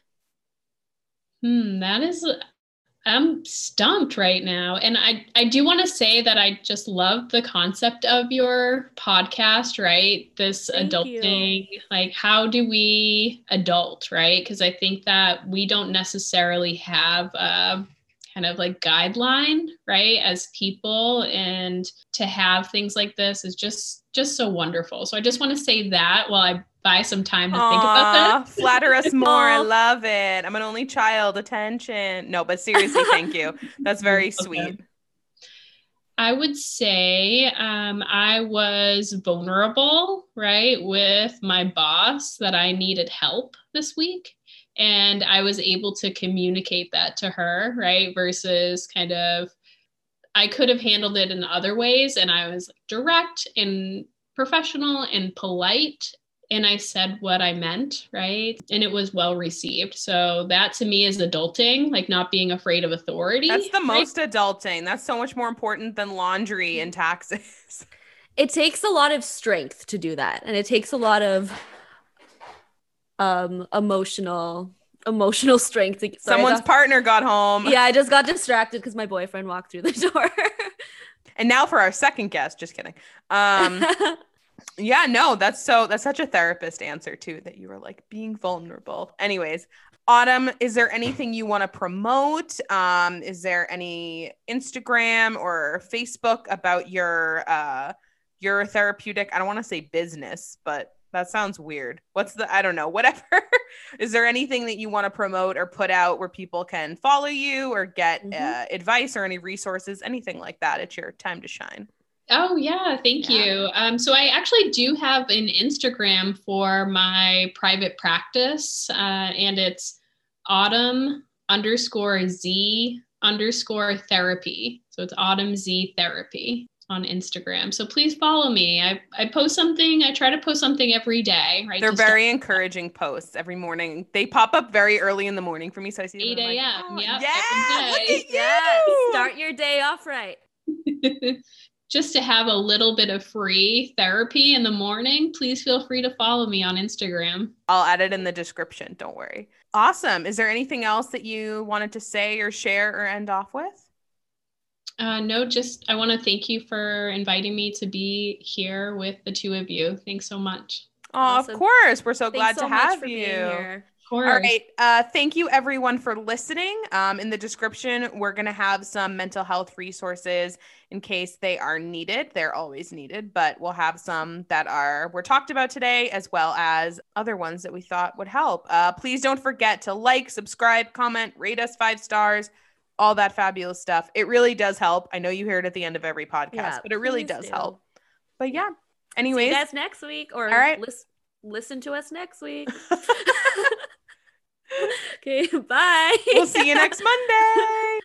Hmm, that is I'm stumped right now. And I I do want to say that I just love the concept of your podcast, right? This Thank adulting, like how do we adult, right? Because I think that we don't necessarily have a kind of like guideline, right, as people and to have things like this is just just so wonderful. So I just want to say that while I buy some time to think about that. flatter us more. I love it. I'm an only child. Attention. No, but seriously, thank you. That's very Okay. sweet. I would say um, I was vulnerable, right, with my boss that I needed help this week. And I was able to communicate that to her, right, versus kind of, I could have handled it in other ways. And I was direct and professional and polite. And I said what I meant, right? And it was well received. So that to me is adulting, like not being afraid of authority. That's the right? most adulting. That's so much more important than laundry and taxes. It takes a lot of strength to do that, and it takes a lot of um emotional emotional strength. Sorry, Someone's got- partner got home. yeah, I just got distracted because my boyfriend walked through the door. And now for our second guest. Just kidding. Um, yeah, no, that's so that's such a therapist answer too, that you were like being vulnerable. Anyways, Autumn, is there anything you want to promote? Um, is there any Instagram or Facebook about your uh your therapeutic? I don't want to say business, but that sounds weird. What's the I don't know, whatever. is there anything that you want to promote or put out where people can follow you or get Mhm. uh, advice or any resources, anything like that? It's your time to shine. Oh yeah, thank Yeah. you. Um, so I actually do have an Instagram for my private practice, uh, and it's autumn underscore z underscore therapy. So it's autumn z therapy on Instagram. So please follow me. I, I post something. I try to post something every day. Right. They're to start- very encouraging posts every morning. They pop up very early in the morning for me, so I see them. 8 I'm like, oh, yep, yeah, every look at yeah, you. start your day off right. Just to have a little bit of free therapy in the morning, please feel free to follow me on Instagram. I'll add it in the description. Don't worry. Awesome. Is there anything else that you wanted to say or share or end off with? Uh, no, just I want to thank you for inviting me to be here with the two of you. Thanks so much. Oh, Awesome. of course. We're so glad so to much have for you. being here. Of course. All right. Uh, thank you, everyone, for listening. Um, in the description, we're going to have some mental health resources in case they are needed. They're always needed, but we'll have some that are were talked about today, as well as other ones that we thought would help. Uh, please don't forget to like, subscribe, comment, rate us five stars, all that fabulous stuff. It really does help. I know you hear it at the end of every podcast, Yeah, but it really does do. help. But yeah. See Anyways, you guys next week, or All right. lis- listen to us next week. okay, bye. we'll see you next Monday.